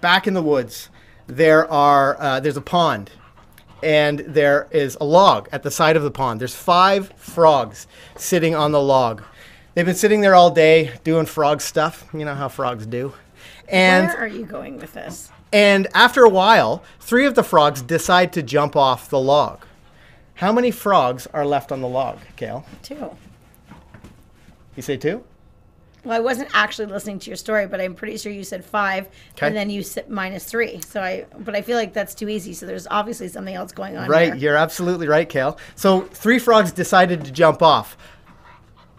back in the woods, there are uh, there's a pond, and there is a log at the side of the pond. There's five frogs sitting on the log. They've been sitting there all day doing frog stuff. You know how frogs do. And Where are you going with this? and after a while, three of the frogs decide to jump off the log. How many frogs are left on the log, Kayl? Two. You say two? Well, I wasn't actually listening to your story, but I'm pretty sure you said five, Okay. and then you said minus three. So I, but I feel like that's too easy. So there's obviously something else going on. Right, here. you're absolutely right, Kayl. So three frogs decided to jump off.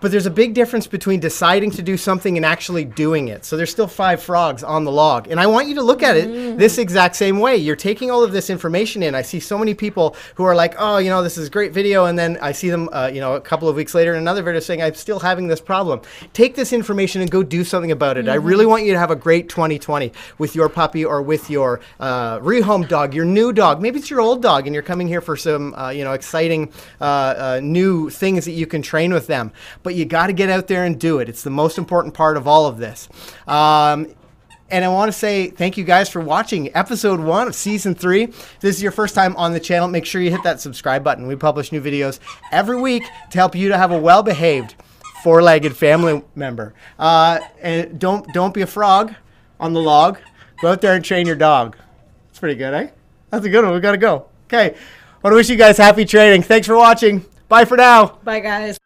But there's a big difference between deciding to do something and actually doing it. So there's still five frogs on the log. And I want you to look at it this exact same way. You're taking all of this information in. I see so many people who are like, oh, you know, this is a great video. And then I see them, uh, you know, a couple of weeks later in another video saying, I'm still having this problem. Take this information and go do something about it. I really want you to have a great 2020 with your puppy or with your uh, rehome dog, your new dog. Maybe it's your old dog and you're coming here for some, uh, you know, exciting uh, uh, new things that you can train with them. But you got to get out there and do it. It's the most important part of all of this. Um, and I want to say thank you guys for watching episode one of season three. If this is your first time on the channel, make sure you hit that subscribe button. We publish new videos every week to help you to have a well behaved four legged family member. Uh, and don't, don't be a frog on the log. Go out there and train your dog. It's pretty good, eh? That's a good one. We got to go. Okay. I want to wish you guys happy training. Thanks for watching. Bye for now. Bye, guys.